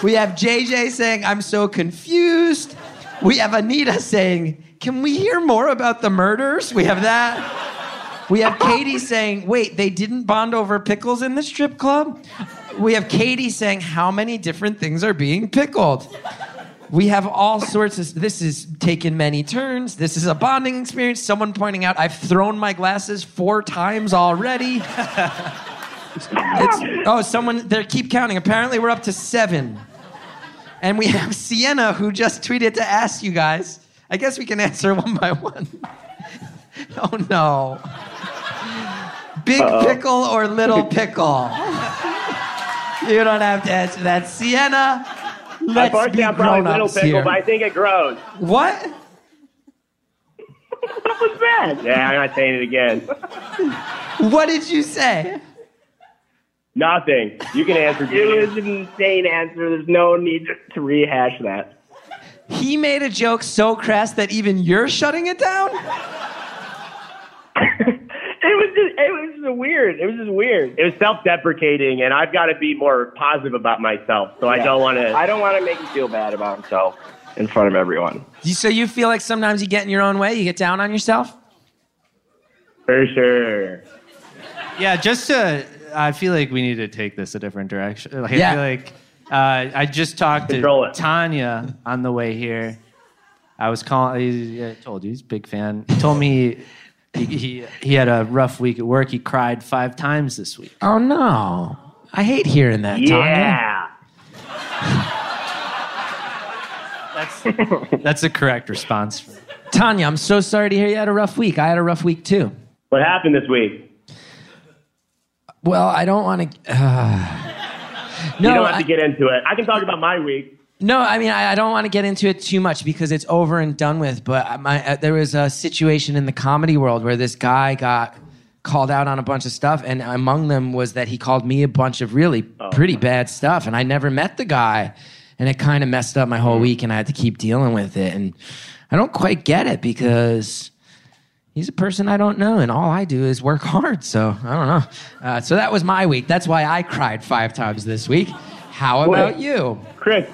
we have JJ saying, I'm so confused. We have Anita saying, Can we hear more about the murders? We have that. We have Katie saying, Wait, they didn't bond over pickles in the strip club? We have Katie saying, How many different things are being pickled? We have all sorts of. This is taken many turns. This is a bonding experience. Someone pointing out, I've thrown my glasses four times already. It's, oh, someone, they keep counting. Apparently, we're up to seven. And we have Sienna who just tweeted to ask you guys. I guess we can answer one by one. oh no. Big pickle or little pickle? You don't have to answer that. Sienna, let's be Unfortunately, I'm probably little grown-ups pickle, here. but I think it grows. What? What was that? Yeah, I'm not saying it again. What did you say? Nothing. You can answer. It was an insane answer. There's no need to rehash that. He made a joke so crass that even you're shutting it down? It was just, it was just weird. It was just weird. It was self-deprecating, and I've got to be more positive about myself. So I don't want to. I don't want to make him feel bad about himself in front of everyone. You- So you feel like sometimes you get in your own way? You get down on yourself? For sure. Yeah, just to. I feel like we need to take this a different direction. Like, Yeah. I feel like uh, I just talked Control to it. Tanya on the way here. I was calling. He, I told you he's a big fan. He told me he, he he had a rough week at work. He cried five times this week. Oh no. I hate hearing that, Tanya. Yeah. That's that's the correct response. Tanya, I'm so sorry to hear you had a rough week. I had a rough week too. What happened this week? Well, I don't want to. Uh... You don't have I, to get into it. I can talk about my week. No. I mean, I, I don't want to get into it too much because it's over and done with. But my, uh, there was a situation in the comedy world where this guy got called out on a bunch of stuff, and among them was that he called me a bunch of really pretty bad stuff, and I never met the guy, and it kind of messed up my whole week, and I had to keep dealing with it, and I don't quite get it because. he's a person I don't know, and all I do is work hard. So I don't know. Uh, so that was my week. That's why I cried five times this week. How about you? Chris,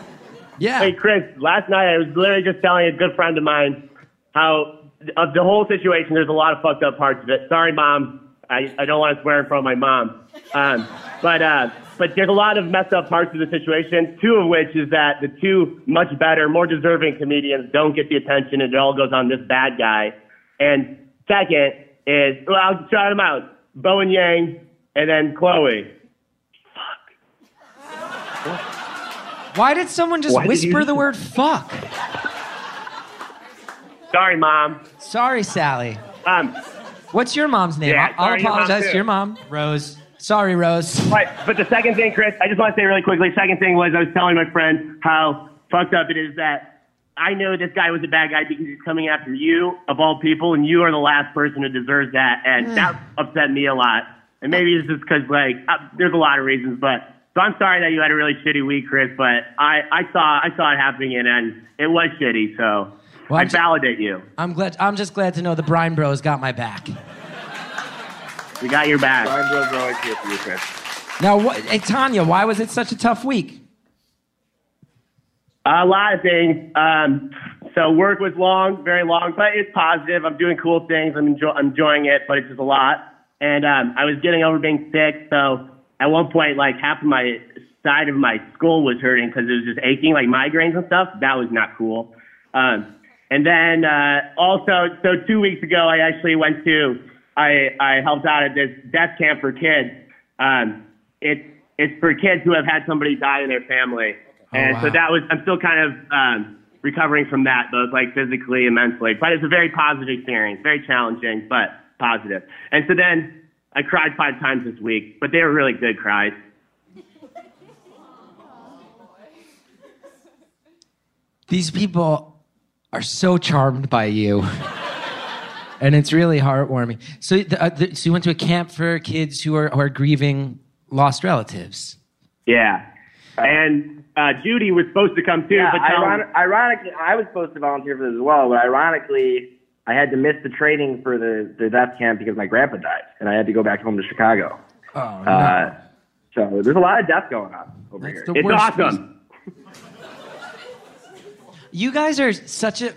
Yeah. Hey, Chris, last night I was literally just telling a good friend of mine how of the whole situation, there's a lot of fucked up parts of it. Sorry, Mom. I, I don't want to swear in front of my mom. Um, but, uh, but there's a lot of messed up parts of the situation, two of which is that the two much better, more deserving comedians don't get the attention and it all goes on this bad guy. And second is, well, I'll shout them out. Bowen Yang and then Chloe. Why did someone just Why whisper you- the word fuck? Sorry, Mom. Sorry, Sally. Um, What's your mom's name? Yeah, I'll, I'll sorry, your mom, apologize to your mom. Rose. Sorry, Rose. Right, but the second thing, Chris, I just want to say really quickly. Second thing was I was telling my friend how fucked up it is that I know this guy was a bad guy because he's coming after you of all people, and you are the last person who deserves that, and that upset me a lot. And maybe it's just because like uh, there's a lot of reasons, but so I'm sorry that you had a really shitty week, Chris. But I I saw I saw it happening, and, and it was shitty. So Well, I I'm validate you. I'm glad. I'm just glad to know the Brine Bros got my back. We got your back. Brine Bros are always here for you, Chris. Now, what, hey Tanya, why was it such a tough week? A lot of things. Um, so work was long, very long, but it's positive. I'm doing cool things. I'm, enjoy- I'm enjoying it, but it's just a lot. And um, I was getting over being sick. So at one point, like half of my side of my skull was hurting because it was just aching, like migraines and stuff. That was not cool. Um, and then uh, also, so two weeks ago, I actually went to, I, I helped out at this death camp for kids. Um, it's it's for kids who have had somebody die in their family. And so wow. that was, I'm still kind of um, recovering from that, both like physically and mentally. But it's a very positive experience, very challenging, but positive. And so then I cried five times this week, but they were really good cries. These people are so charmed by you. And it's really heartwarming. So, the, uh, the, so you went to a camp for kids who are, who are grieving lost relatives. Yeah. And uh, Judy was supposed to come too, Yeah, but tell iron- ironically, I was supposed to volunteer for this as well, but ironically, I had to miss the training for the, the death camp because my grandpa died, and I had to go back home to Chicago. Oh, no. Uh, so there's a lot of death going on over That's here. the it's awesome. You guys are such a.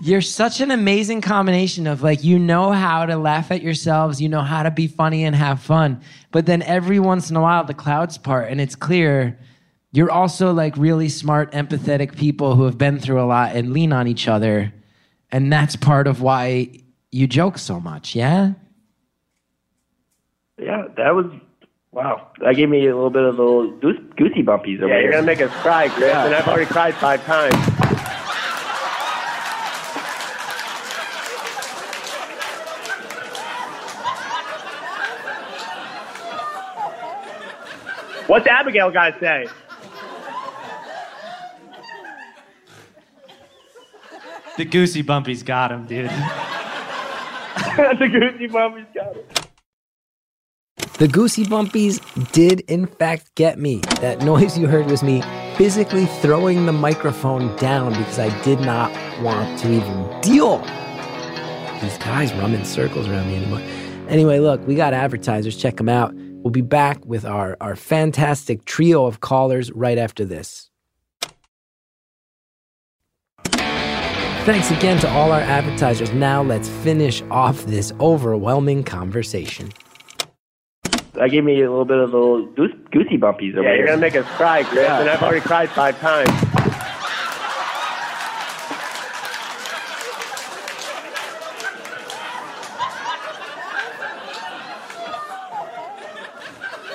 You're such an amazing combination of like, you know how to laugh at yourselves, you know how to be funny and have fun. But then every once in a while, the clouds part and it's clear you're also like really smart, empathetic people who have been through a lot and lean on each other. And that's part of why you joke so much, yeah? Yeah, that was wow. That gave me a little bit of a little goose, goosey bumpies over Yeah, you're gonna make us cry, Chris, and I've already cried five times. What's Abigail got to say? The goosey bumpies got him, dude. the Goosey Bumpies got it. The Goosey Bumpies did, in fact, get me. That noise you heard was me physically throwing the microphone down because I did not want to even deal. These guys running circles around me anymore. Anyway, look, we got advertisers. Check them out. We'll be back with our, our fantastic trio of callers right after this. Thanks again to all our advertisers. Now let's finish off this overwhelming conversation. That gave me a little bit of a little goose, goosey bumpies over Yeah, you're gonna make us cry, Chris, Yeah. and I've already cried five times.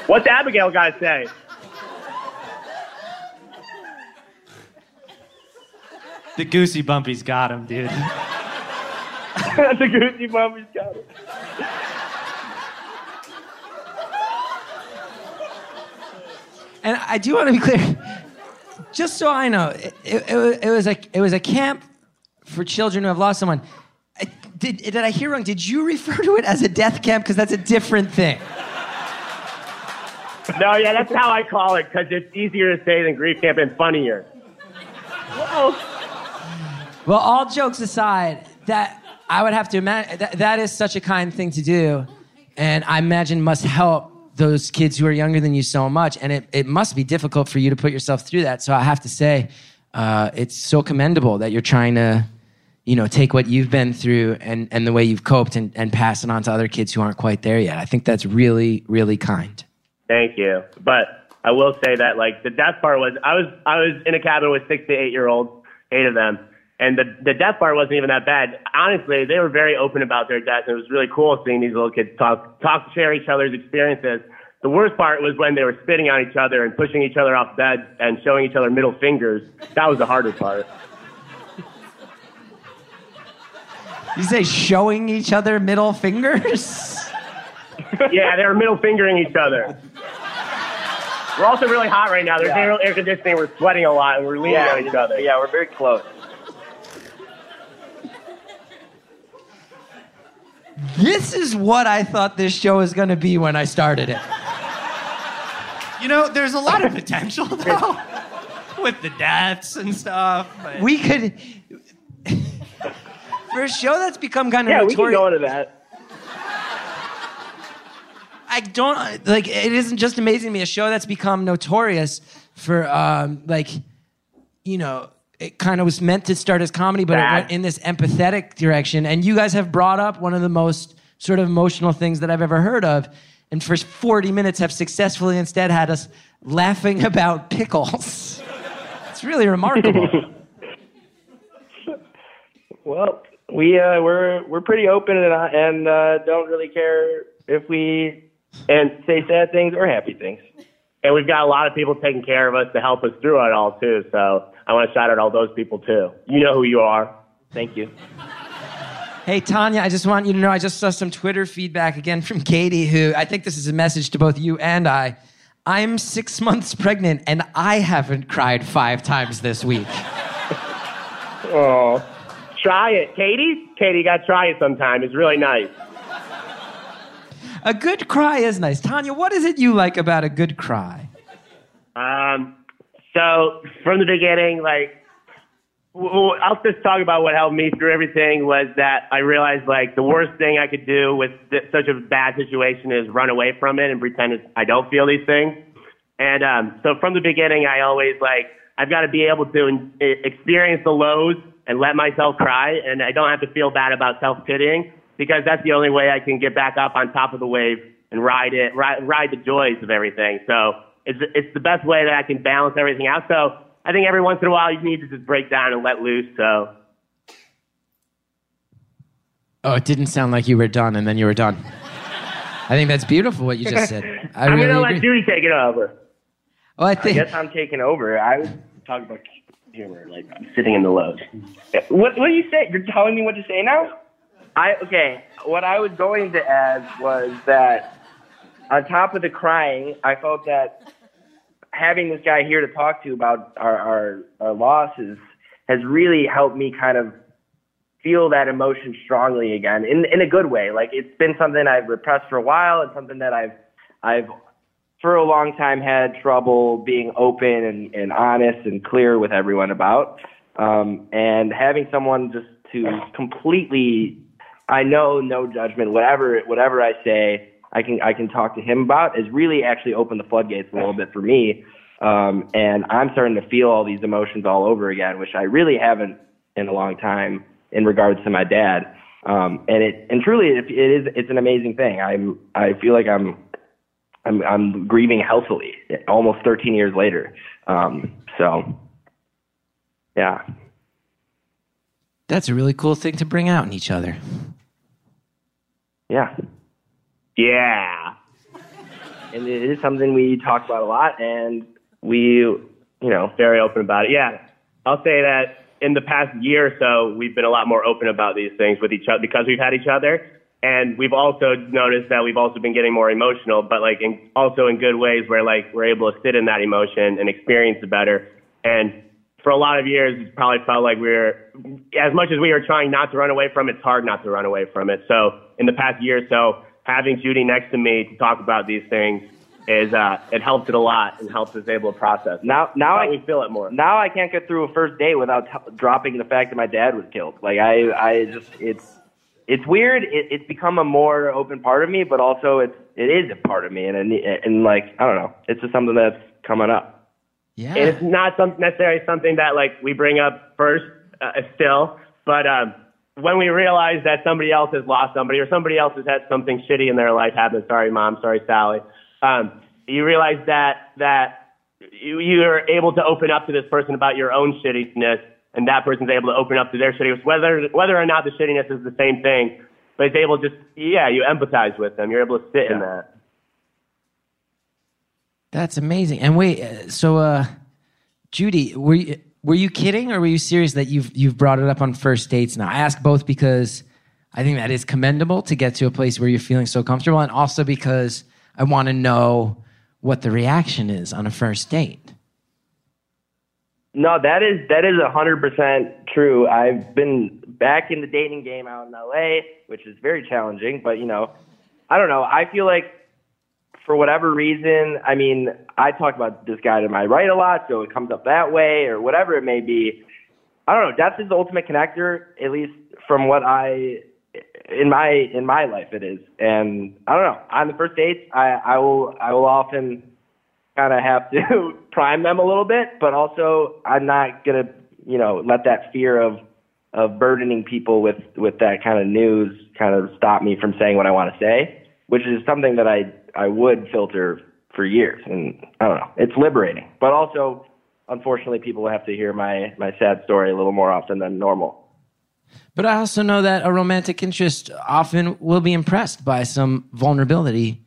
What's Abigail got to say? The goosey bumpy's got him, dude. the Goosey bumpy's got it. And I do want to be clear, just so I know, it, it, it, was- it was a it was a camp for children who have lost someone. I- Did, did I hear wrong? Did you refer to it as a death camp? Because that's a different thing. No, yeah, that's how I call it because it's easier to say than grief camp and funnier. Well, all jokes aside, that I would have to imagine that, that is such a kind thing to do, and I imagine must help those kids who are younger than you so much, and it, it must be difficult for you to put yourself through that. So I have to say, uh, it's so commendable that you're trying to, you know, take what you've been through and, and the way you've coped and, and pass it on to other kids who aren't quite there yet. I think that's really, really kind. Thank you. But I will say that like the death part was I was I was in a cabin with six to eight year olds, eight of them. And the the death part wasn't even that bad. Honestly, they were very open about their death, and it was really cool seeing these little kids talk talk share each other's experiences. The worst part was when they were spitting on each other and pushing each other off beds and showing each other middle fingers. That was the hardest part. You say showing each other middle fingers? yeah, they were middle fingering each other. We're also really hot right now. There's Yeah. no air conditioning. We're sweating a lot, and we're leaning Yeah, on each other. yeah, we're very close. This is what I thought this show was going to be when I started it. You know, there's a lot of potential though, with the deaths and stuff. but- We could, for a show that's become kind of Yeah, we can notorious. go into that. I don't like. It isn't just amazing to me. A show that's become notorious for, um, like, you know, it kind of was meant to start as comedy, but it went in this empathetic direction. And you guys have brought up one of the most sort of emotional things that I've ever heard of, and for 40 minutes have successfully instead had us laughing about pickles. it's really remarkable. Well, we uh, we're we're pretty open and uh, and uh, don't really care if we And say sad things or happy things. and we've got a lot of people taking care of us to help us through it all too. So I want to shout out all those people too. You know who you are. Thank you. Hey, Tanya, I just want you to know I just saw some Twitter feedback again from Katie, who I think this is a message to both you and I. I'm six months pregnant and I haven't cried five times this week. Oh, try it, Katie. Katie, you got to try it sometime. It's really nice. A good cry is nice. Tanya, what is it you like about a good cry? Um, so from the beginning, like, I'll just talk about what helped me through everything was that I realized like the worst thing I could do with th- such a bad situation is run away from it and pretend I don't feel these things. And um, so from the beginning, I always like I've got to be able to in- experience the lows and let myself cry, and I don't have to feel bad about self pitying because that's the only way I can get back up on top of the wave and ride it, ride, ride the joys of everything. So it's it's the best way that I can balance everything out. So I think every once in a while you need to just break down and let loose. So Oh, it didn't sound like you were done and then you were done. I think that's beautiful what you just said. I I'm really gonna let. Judy take it over. Oh, I I guess I'm taking over. I was Talk about humor, like sitting in the lows. What what do you say? You're telling me what to say now? I okay. What I was going to add was that on top of the crying, I felt that having this guy here to talk to about our our, our losses has really helped me kind of feel that emotion strongly again in in a good way. Like it's been something I've repressed for a while and something that I've I've for a long time had trouble being open and, and honest and clear with everyone about. Um, and having someone just to completely, I know, no judgment, whatever, whatever I say, I can, I can talk to him about has really actually opened the floodgates a little bit for me. Um, and I'm starting to feel all these emotions all over again, which I really haven't in a long time in regards to my dad. Um, and it, and truly it, it is, it's an amazing thing. I'm, I feel like I'm, I'm I'm grieving healthily almost 13 years later. Um, so, yeah, that's a really cool thing to bring out in each other. yeah, Yeah. and it is something we talk about a lot, and we, you know, very open about it. Yeah, I'll say that in the past year or so, we've been a lot more open about these things with each other because we've had each other, and we've also noticed that we've also been getting more emotional, but like in, also in good ways where like we're able to sit in that emotion and experience it better. And for a lot of years, it's probably felt like we were, as much as we were trying not to run away from it, it's hard not to run away from it. So in the past year or so, having Judy next to me to talk about these things is uh, it helps it a lot and helps us able to process. Now, now I we feel it more. Now I can't get through a first date without t- dropping the fact that my dad was killed. Like I, I just it's it's weird. It, it's become a more open part of me, but also it's it is a part of me, and and, and like I don't know, it's just something that's coming up. Yeah. And it's not some, necessarily something that like we bring up first uh, still, but um, when we realize that somebody else has lost somebody or somebody else has had something shitty in their life happen, sorry mom, sorry Sally, um, you realize that that you, you're able to open up to this person about your own shittiness, and that person's able to open up to their shittiness, whether whether or not the shittiness is the same thing, but it's able to just yeah, you empathize with them, you're able to sit in that. That's amazing. And wait, uh, so uh, Judy, were you, were you kidding or were you serious that you've you've brought it up on first dates now? I ask both because I think that is commendable to get to a place where you're feeling so comfortable, and also because I want to know what the reaction is on a first date. No, that is that is a hundred percent true. I've been back in the dating game out in LA, which is very challenging. But you know, I don't know. I feel like for whatever reason, I mean, I talk about this guy to my right a lot, so it comes up that way or whatever it may be. I don't know. That's his ultimate connector, at least from what I in my in my life it is. And I don't know. On the first dates, I I will I will often kind of have to prime them a little bit, but also I'm not gonna, you know, let that fear of of burdening people with with that kind of news kind of stop me from saying what I want to say, which is something that I I would filter for years, and I don't know, it's liberating, but also unfortunately people have to hear my my sad story a little more often than normal. But I also know that a romantic interest often will be impressed by some vulnerability,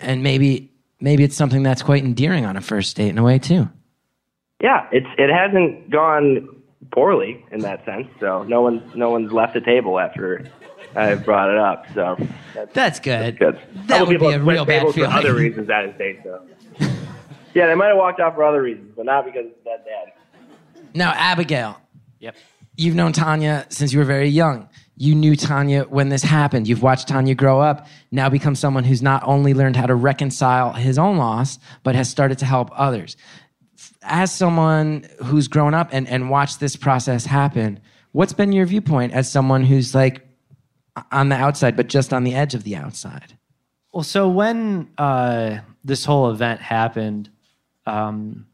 and maybe maybe it's something that's quite endearing on a first date in a way too. Yeah, it's it hasn't gone poorly in that sense. So no one's no one's left the table after I brought it up. So that's, That's good. good. That would people be a real bad tables for feeling. other reasons that state though. Yeah, they might have walked out for other reasons, but not because it's that dad. Now, Abigail, Yep. you've known Tanya since you were very young. You knew Tanya when this happened. You've watched Tanya grow up, now become someone who's not only learned how to reconcile his own loss, but has started to help others. As someone who's grown up and, and watched this process happen, what's been your viewpoint as someone who's like on the outside, but just on the edge of the outside? Well, so when uh, this whole event happened, um,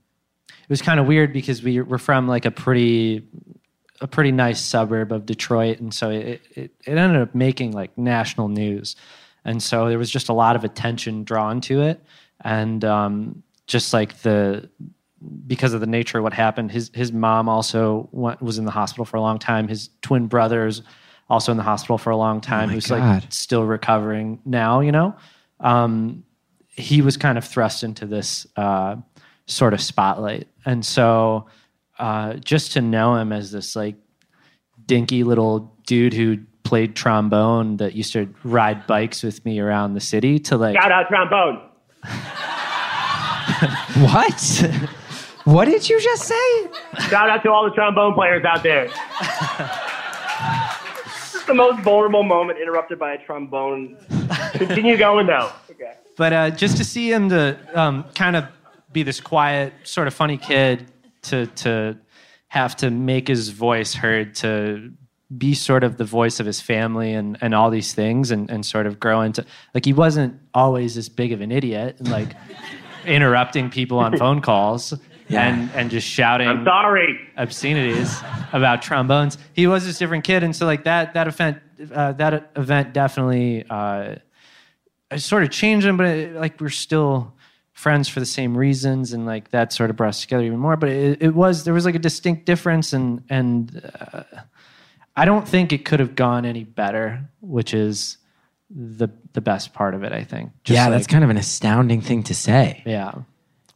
it was kind of weird because we were from like a pretty, a pretty nice suburb of Detroit, and so it, it it ended up making like national news, and so there was just a lot of attention drawn to it, and um, just like the because of the nature of what happened, his his mom also went, was in the hospital for a long time. His twin brothers also in the hospital for a long time. my who's God. like still recovering now. You know, um, he was kind of thrust into this uh, sort of spotlight, and so uh, just to know him as this like dinky little dude who played trombone that used to ride bikes with me around the city to like Shout out trombone. What? what did you just say? Shout out to all the trombone players out there. The most vulnerable moment interrupted by a trombone. Continue going though. Okay. but uh, just to see him to um, kind of be this quiet, sort of funny kid, to to have to make his voice heard, to be sort of the voice of his family and and all these things, and and sort of grow into like he wasn't always this big of an idiot and like interrupting people on phone calls. And and just shouting I'm sorry. obscenities about trombones. He was this different kid, and so like that that event uh, that event definitely uh, sort of changed him, but it, like we're still friends for the same reasons, and like that sort of brought us together even more. But it, it was there was like a distinct difference, and and uh, I don't think it could have gone any better, which is the the best part of it. I think. Just yeah, that's kind of an astounding thing to say. yeah.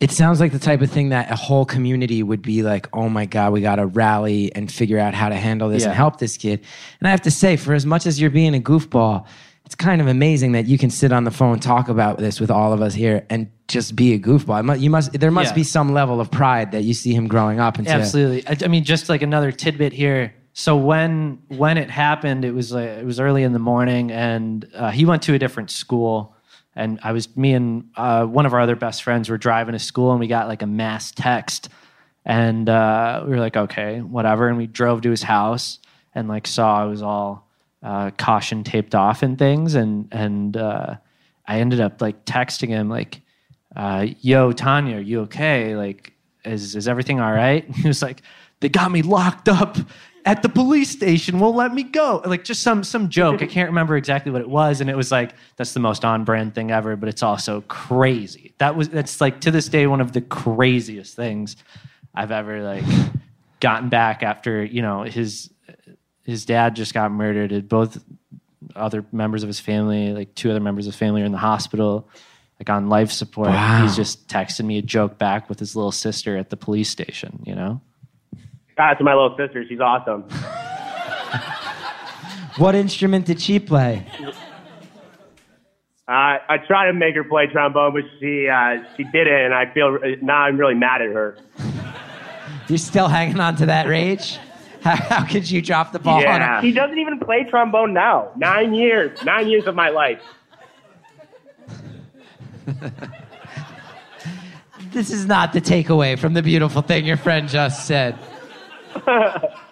It sounds like the type of thing that a whole community would be like, oh my God, we got to rally and figure out how to handle this and help this kid. And I have to say, for as much as you're being a goofball, it's kind of amazing that you can sit on the phone, talk about this with all of us here, and just be a goofball. You must, there must Yeah. be some level of pride that you see him growing up into. Absolutely. I, I mean, just like another tidbit here. So when when it happened, it was like it was early in the morning, and uh, he went to a different school and I was me and uh, one of our other best friends were driving to school, and we got like a mass text, and uh, we were like, okay, whatever, and we drove to his house and like saw it was all uh, caution taped off and things, and and uh, I ended up like texting him like, uh, "Yo, Tanya, are you okay? Like, is is everything all right?" He was like, "They got me locked up." At the police station, won't let me go. Like just some some joke. I can't remember exactly what it was, and it was like that's the most on brand thing ever. But it's also crazy. That was that's like to this day one of the craziest things I've ever like gotten back after you know his his dad just got murdered. and Both other members of his family, like two other members of his family, are in the hospital, like on life support. Wow. He's just texting me a joke back with his little sister at the police station. You know, Ah, to my little sister. She's awesome. What instrument did she play? Uh, I tried to make her play trombone, but she uh, she didn't, and I feel now I'm really mad at her. You're still hanging on to that rage? How, how could you drop the ball? on Yeah. a- He doesn't even play trombone now. Nine years, nine years of my life. This is not the takeaway from the beautiful thing your friend just said.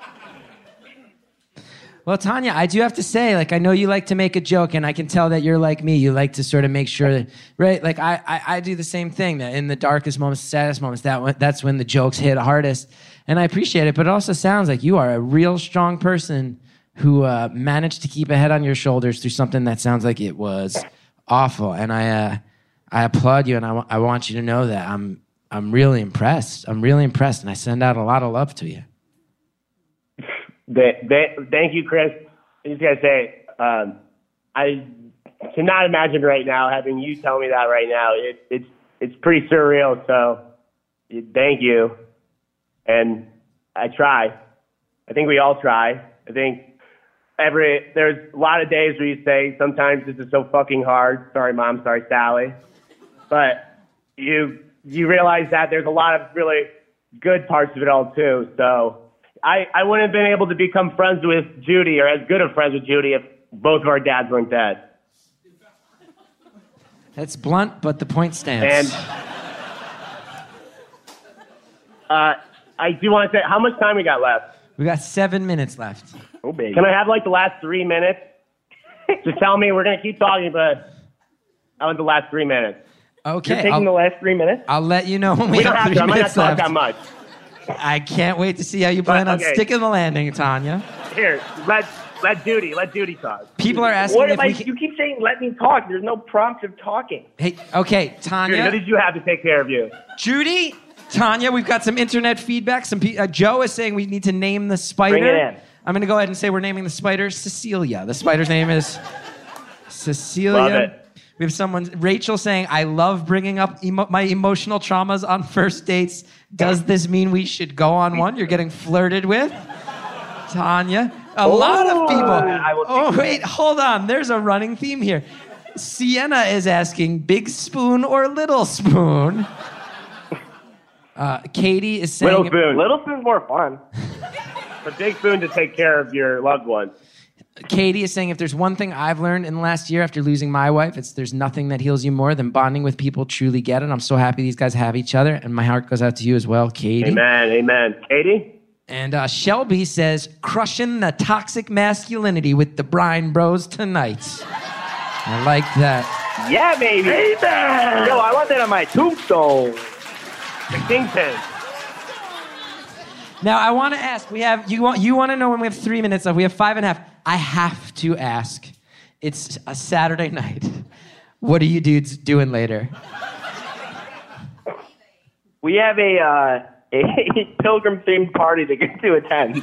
well, Tanya, I do have to say, like, I know you like to make a joke, and I can tell that you're like me. You like to sort of make sure that, right? Like, I, I, I do the same thing. That in the darkest moments, saddest moments, that that's when the jokes hit hardest, and I appreciate it. But it also sounds like you are a real strong person who uh, managed to keep a head on your shoulders through something that sounds like it was awful. And I, uh, I applaud you, and I I want you to know that I'm, I'm really impressed. I'm really impressed, and I send out a lot of love to you. Th- th- thank you, Chris. I just gotta say, um, I cannot imagine right now having you tell me that right now. It, it's it's pretty surreal. So, thank you. And I try. I think we all try. I think every there's a lot of days where you say sometimes this is so fucking hard. Sorry, mom. Sorry, Sally. But you you realize that there's a lot of really good parts of it all too. So I I wouldn't have been able to become friends with Judy or as good of friends with Judy if both of our dads weren't dead. That's blunt, but the point stands. And uh, I do want to say how much time we got left. we got seven minutes left. Oh, baby. Can I have like the last three minutes? Just tell me we're gonna keep talking, but I want the last three minutes. Okay, You're taking I'll, the last three minutes? I'll let you know when we, We don't have have three to. I might not minutes talk left. that much. I can't wait to see how you plan on okay. sticking the landing, Tanya. Here, let let Judy let Judy talk. People are asking What if am I? we can. You keep saying let me talk. There's no prompt of talking. Hey, okay, Judy, Tanya. what did you have to take care of you? Judy, Tanya, we've got some internet feedback. Some pe- uh, Joe is saying we need to name the spider. Bring it in. I'm going to go ahead and say we're naming the spider Cecilia. The spider's name is Cecilia. Love it. We have someone, Rachel, saying, "I love bringing up emo- my emotional traumas on first dates. Does this mean we should go on one? You're getting flirted with." Tanya, a lot of people. Oh wait, hold on. There's a running theme here. Sienna is asking, "Big spoon or little spoon?" Uh, Katie is saying, Little spoon. Little spoon's more fun. A big spoon to take care of your loved ones. Katie is saying, if there's one thing I've learned in the last year after losing my wife, it's there's nothing that heals you more than bonding with people truly get it. I'm so happy these guys have each other, and my heart goes out to you as well, Katie. Amen. Amen. Katie? And uh, Shelby says, crushing the toxic masculinity with the Brine Bros tonight. I like that. Yeah, baby. Amen. Yo, I want that on my tombstone. The kingpin. Now I want to ask. We have you want you want to know when we have three minutes left. We have five and a half. I have to ask. It's a Saturday night. What are you dudes doing later? We have a uh, a pilgrim themed party to get to attend.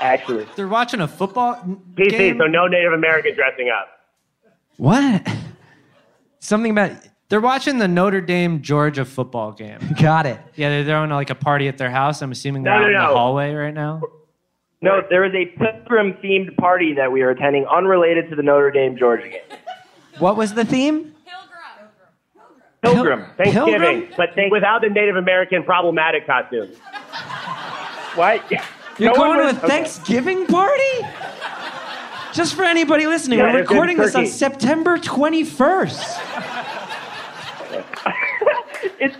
Actually, they're watching a football PC, game. so no Native American dressing up. What? Something about They're watching the Notre Dame Georgia football game. got it. Yeah, they're throwing like a party at their house. I'm assuming they're No, out no, in the no. hallway right now. No, there is a pilgrim themed party that we are attending, unrelated to the Notre Dame Georgia game. What was the theme? Pilgrim. Pilgrim. Thanksgiving, Pilgrim? but without the Native American problematic costumes. What? You're No one going to a was- okay. Thanksgiving party? Just for anybody listening, Yeah, we're it's in recording this on Turkey. September 21st. it's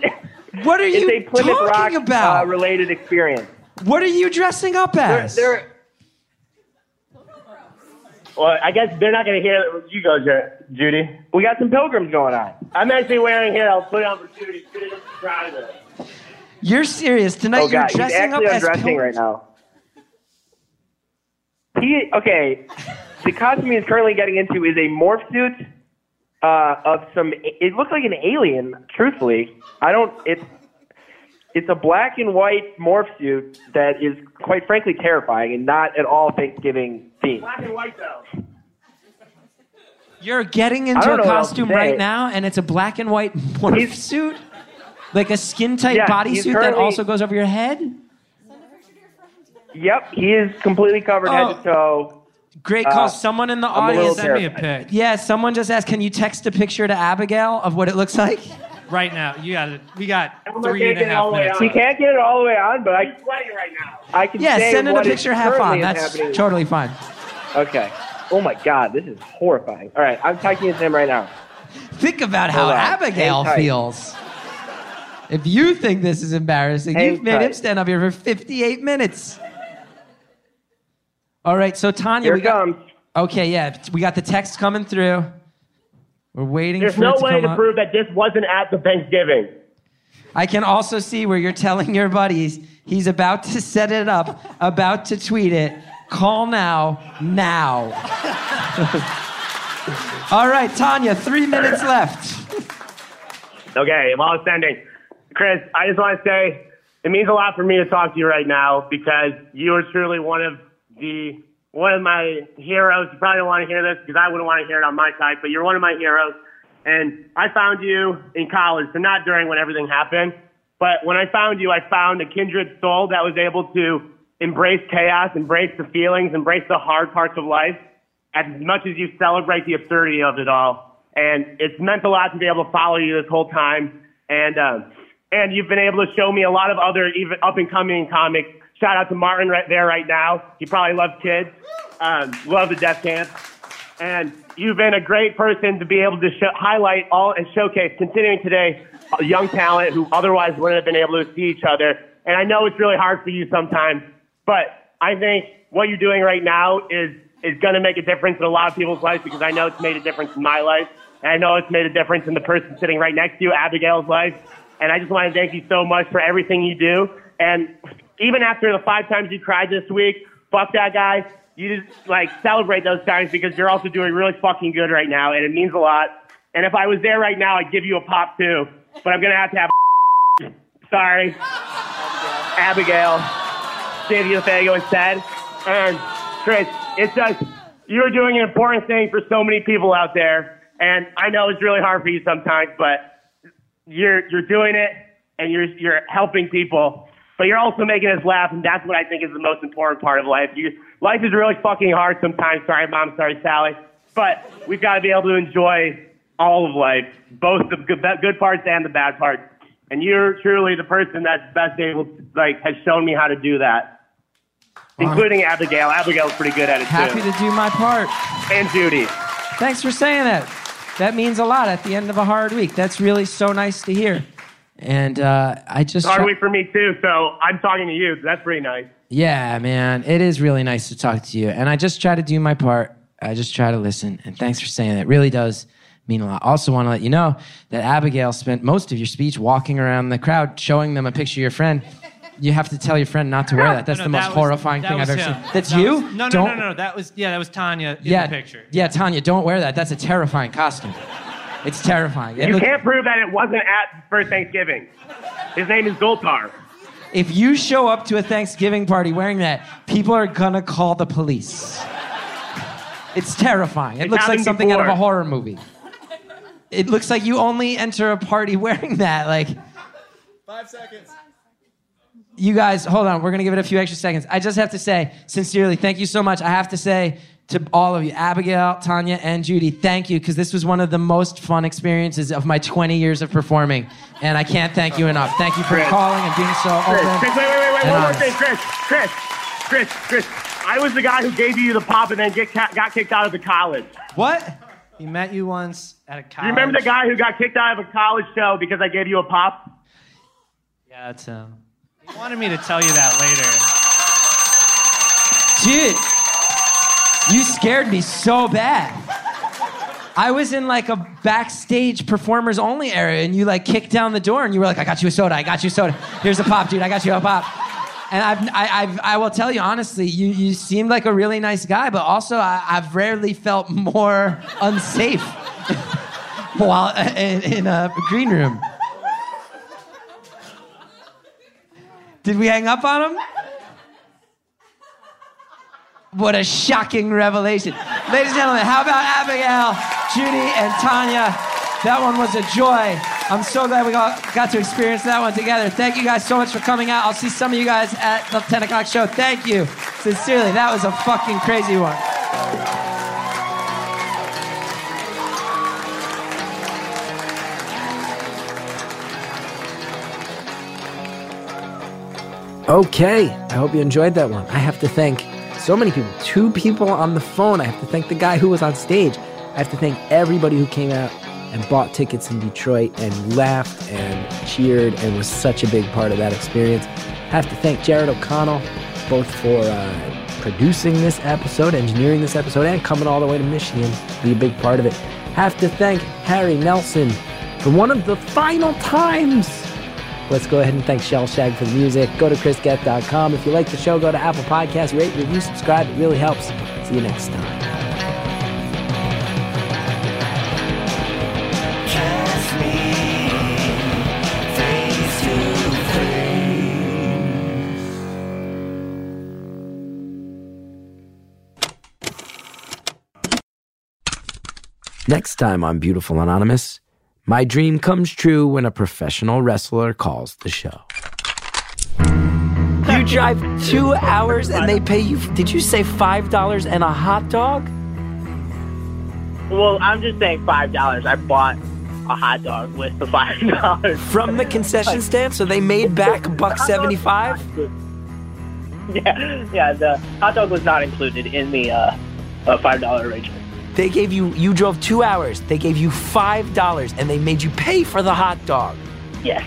What are it's you a Plymouth Rock talking about? uh, related experience. What are you dressing up There, as? there, Well, I guess they're not going to hear you go, Judy. we got some pilgrims going on. I'm actually wearing here. I'll put it on for Judy. Judy doesn't try this. You're serious tonight? Oh you're god, dressing up actually as undressing pil- right now. He okay. The costume he's currently getting into is a morph suit uh, of some. It looks like an alien. Truthfully, I don't. It's it's a black and white morph suit that is quite frankly terrifying and not at all Thanksgiving themed. Black and white though. You're getting into don't a know what else to costume right now, and it's a black and white morph He's- suit, like a skin tight Yeah, bodysuit that also goes over your head. Yep, he is completely covered head Oh. to toe. Great Uh, call. Someone in the I'm audience. Send me a pic Yeah, someone just asked, can you text a picture to Abigail of what it looks like? Right now. You got it. We got I'm three gonna and a take it all half the way minutes. out. He can't get it all the way on, but I I'm sweating right now. I can Yeah, send in a picture half on. That's happening. totally fine. Okay. Oh my God, this is horrifying. All right, I'm talking to him right now. Think about how on. Abigail feels. If you think this is embarrassing, Hang you've made him stand up here for 58 minutes. All right, so Tanya, Here we it got, comes. okay, yeah, we got the text coming through. We're waiting There's for no it to way come to up. prove that this wasn't at the Thanksgiving. I can also see where you're telling your buddies he's about to set it up, about to tweet it. Call now, now. All right, Tanya, three minutes left. Okay, I'm all ending, Chris, I just want to say it means a lot for me to talk to you right now because you are truly one of the one of my heroes. You probably don't want to hear this because I wouldn't want to hear it on my side, but you're one of my heroes. And I found you in college, so not during when everything happened, but when I found you, I found a kindred soul that was able to embrace chaos, embrace the feelings, embrace the hard parts of life as much as you celebrate the absurdity of it all. And it's meant a lot to be able to follow you this whole time. And um, and you've been able to show me a lot of other even up and coming comics. Shout out to Martin right there right now. He probably loves kids. Um, love the Death Camp. And you've been a great person to be able to highlight all and showcase, continuing today, young talent who otherwise wouldn't have been able to see each other. And I know it's really hard for you sometimes, but I think what you're doing right now is is going to make a difference in a lot of people's lives because I know it's made a difference in my life, and I know it's made a difference in the person sitting right next to you, Abigail's life. And I just want to thank you so much for everything you do. And even after the five times you cried this week, fuck that guy. You just like celebrate those times because you're also doing really fucking good right now, and it means a lot. And if I was there right now, I'd give you a pop too. But I'm gonna have to have. Sorry, Abigail. Cynthia Faygo instead. And Chris, it's just you're doing an important thing for so many people out there. And I know it's really hard for you sometimes, but you're you're doing it and you're you're helping people. But you're also making us laugh, and that's what I think is the most important part of life. You, life is really fucking hard sometimes. Sorry, mom. Sorry, Sally. But we've got to be able to enjoy all of life, both the good, good parts and the bad parts. And you're truly the person that's best able, to, like, has shown me how to do that, including Abigail. Abigail's pretty good at it Happy too, Happy to do my part. and Judy. Thanks for saying that. That means a lot at the end of a hard week. That's really so nice to hear. And uh, I just It's a hard try- week for me too, so I'm talking to you. That's pretty nice. Yeah, man, it is really nice to talk to you. And I just try to do my part. I just try to listen. And thanks for saying that. It really does mean a lot. Also, want to let you know that Abigail spent most of your speech walking around the crowd, showing them a picture of your friend. You have to tell your friend not to wear that. That's No, the most that was- horrifying that thing I've ever him. seen. That's That you? was- no, no, Don't- no, no, no. That was yeah, that was Tanya in yeah, the picture. Yeah, Tanya, don't wear that. That's a terrifying costume. It's terrifying. It You look- can't prove that it wasn't at first Thanksgiving. His name is Zoltar. if you show up to a Thanksgiving party wearing that, people are gonna call the police. It's terrifying. It It's looks like happened something out of a before. horror movie. It looks like you only enter a party wearing that. Like, Five seconds. you guys, hold on. We're gonna give it a few extra seconds. I just have to say, sincerely, thank you so much. I have to say to all of you, Abigail, Tanya, and Judy, thank you because this was one of the most fun experiences of my 20 years of performing, and I can't thank you enough. Thank you for Chris. calling and being so Chris, open. Chris, wait, wait, wait, wait. and One more thing, Chris. Chris, Chris, Chris. I was the guy who gave you the pop and then get ca- got kicked out of the college. What? He met you once at a college. You remember the guy who got kicked out of a college show because I gave you a pop? Yeah, it's him. He wanted me to tell you that later. Dude, you scared me so bad. I was in like a backstage performers only area, and you like kicked down the door, and you were like, "I got you a soda. I got you a soda. Here's a pop, dude. I got you a pop." And I've, I, I've, I will tell you honestly, you, you seemed like a really nice guy, but also I, I've rarely felt more unsafe while in, in a green room. Did we hang up on him? What a shocking revelation. Ladies and gentlemen, how about Abigail, Judy, and Tanya? That one was a joy. I'm so glad we got, got to experience that one together. Thank you guys so much for coming out. I'll see some of you guys at the 10 o'clock show. Thank you. Sincerely, that was a fucking crazy one. Okay, I hope you enjoyed that one. I have to thank so many people. Two people on the phone. I have to thank the guy who was on stage. I have to thank everybody who came out and bought tickets in Detroit and laughed and cheered and was such a big part of that experience. I have to thank Jared O'Connell both for uh, producing this episode, engineering this episode, and coming all the way to Michigan to be a big part of it. Have to thank Harry Nelson for one of the final times Let's go ahead and thank Shellshag for the music. Go to chrisgeth.com. If you like the show, go to Apple Podcasts, rate, review, subscribe. It really helps. See you next time. Kiss me face to face. Next time on Beautiful Anonymous, my dream comes true when a professional wrestler calls the show. You drive two hours and they pay you, did you say $5 and a hot dog? Well, I'm just saying five dollars. I bought a hot dog with the five dollars From the concession stand, so they made back buck 75? Yeah, yeah. The hot dog was not included in the uh, uh, five dollar arrangement. They gave you, you drove two hours. They gave you $5 and they made you pay for the hot dog. Yes.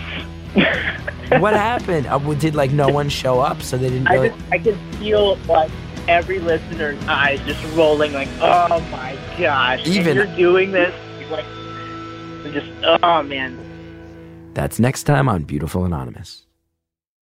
What happened? Uh, did like no one show up so they didn't I just I could feel like every listener's eyes just rolling like, oh my gosh, Even- you're doing this, like, just oh man. That's next time on Beautiful Anonymous.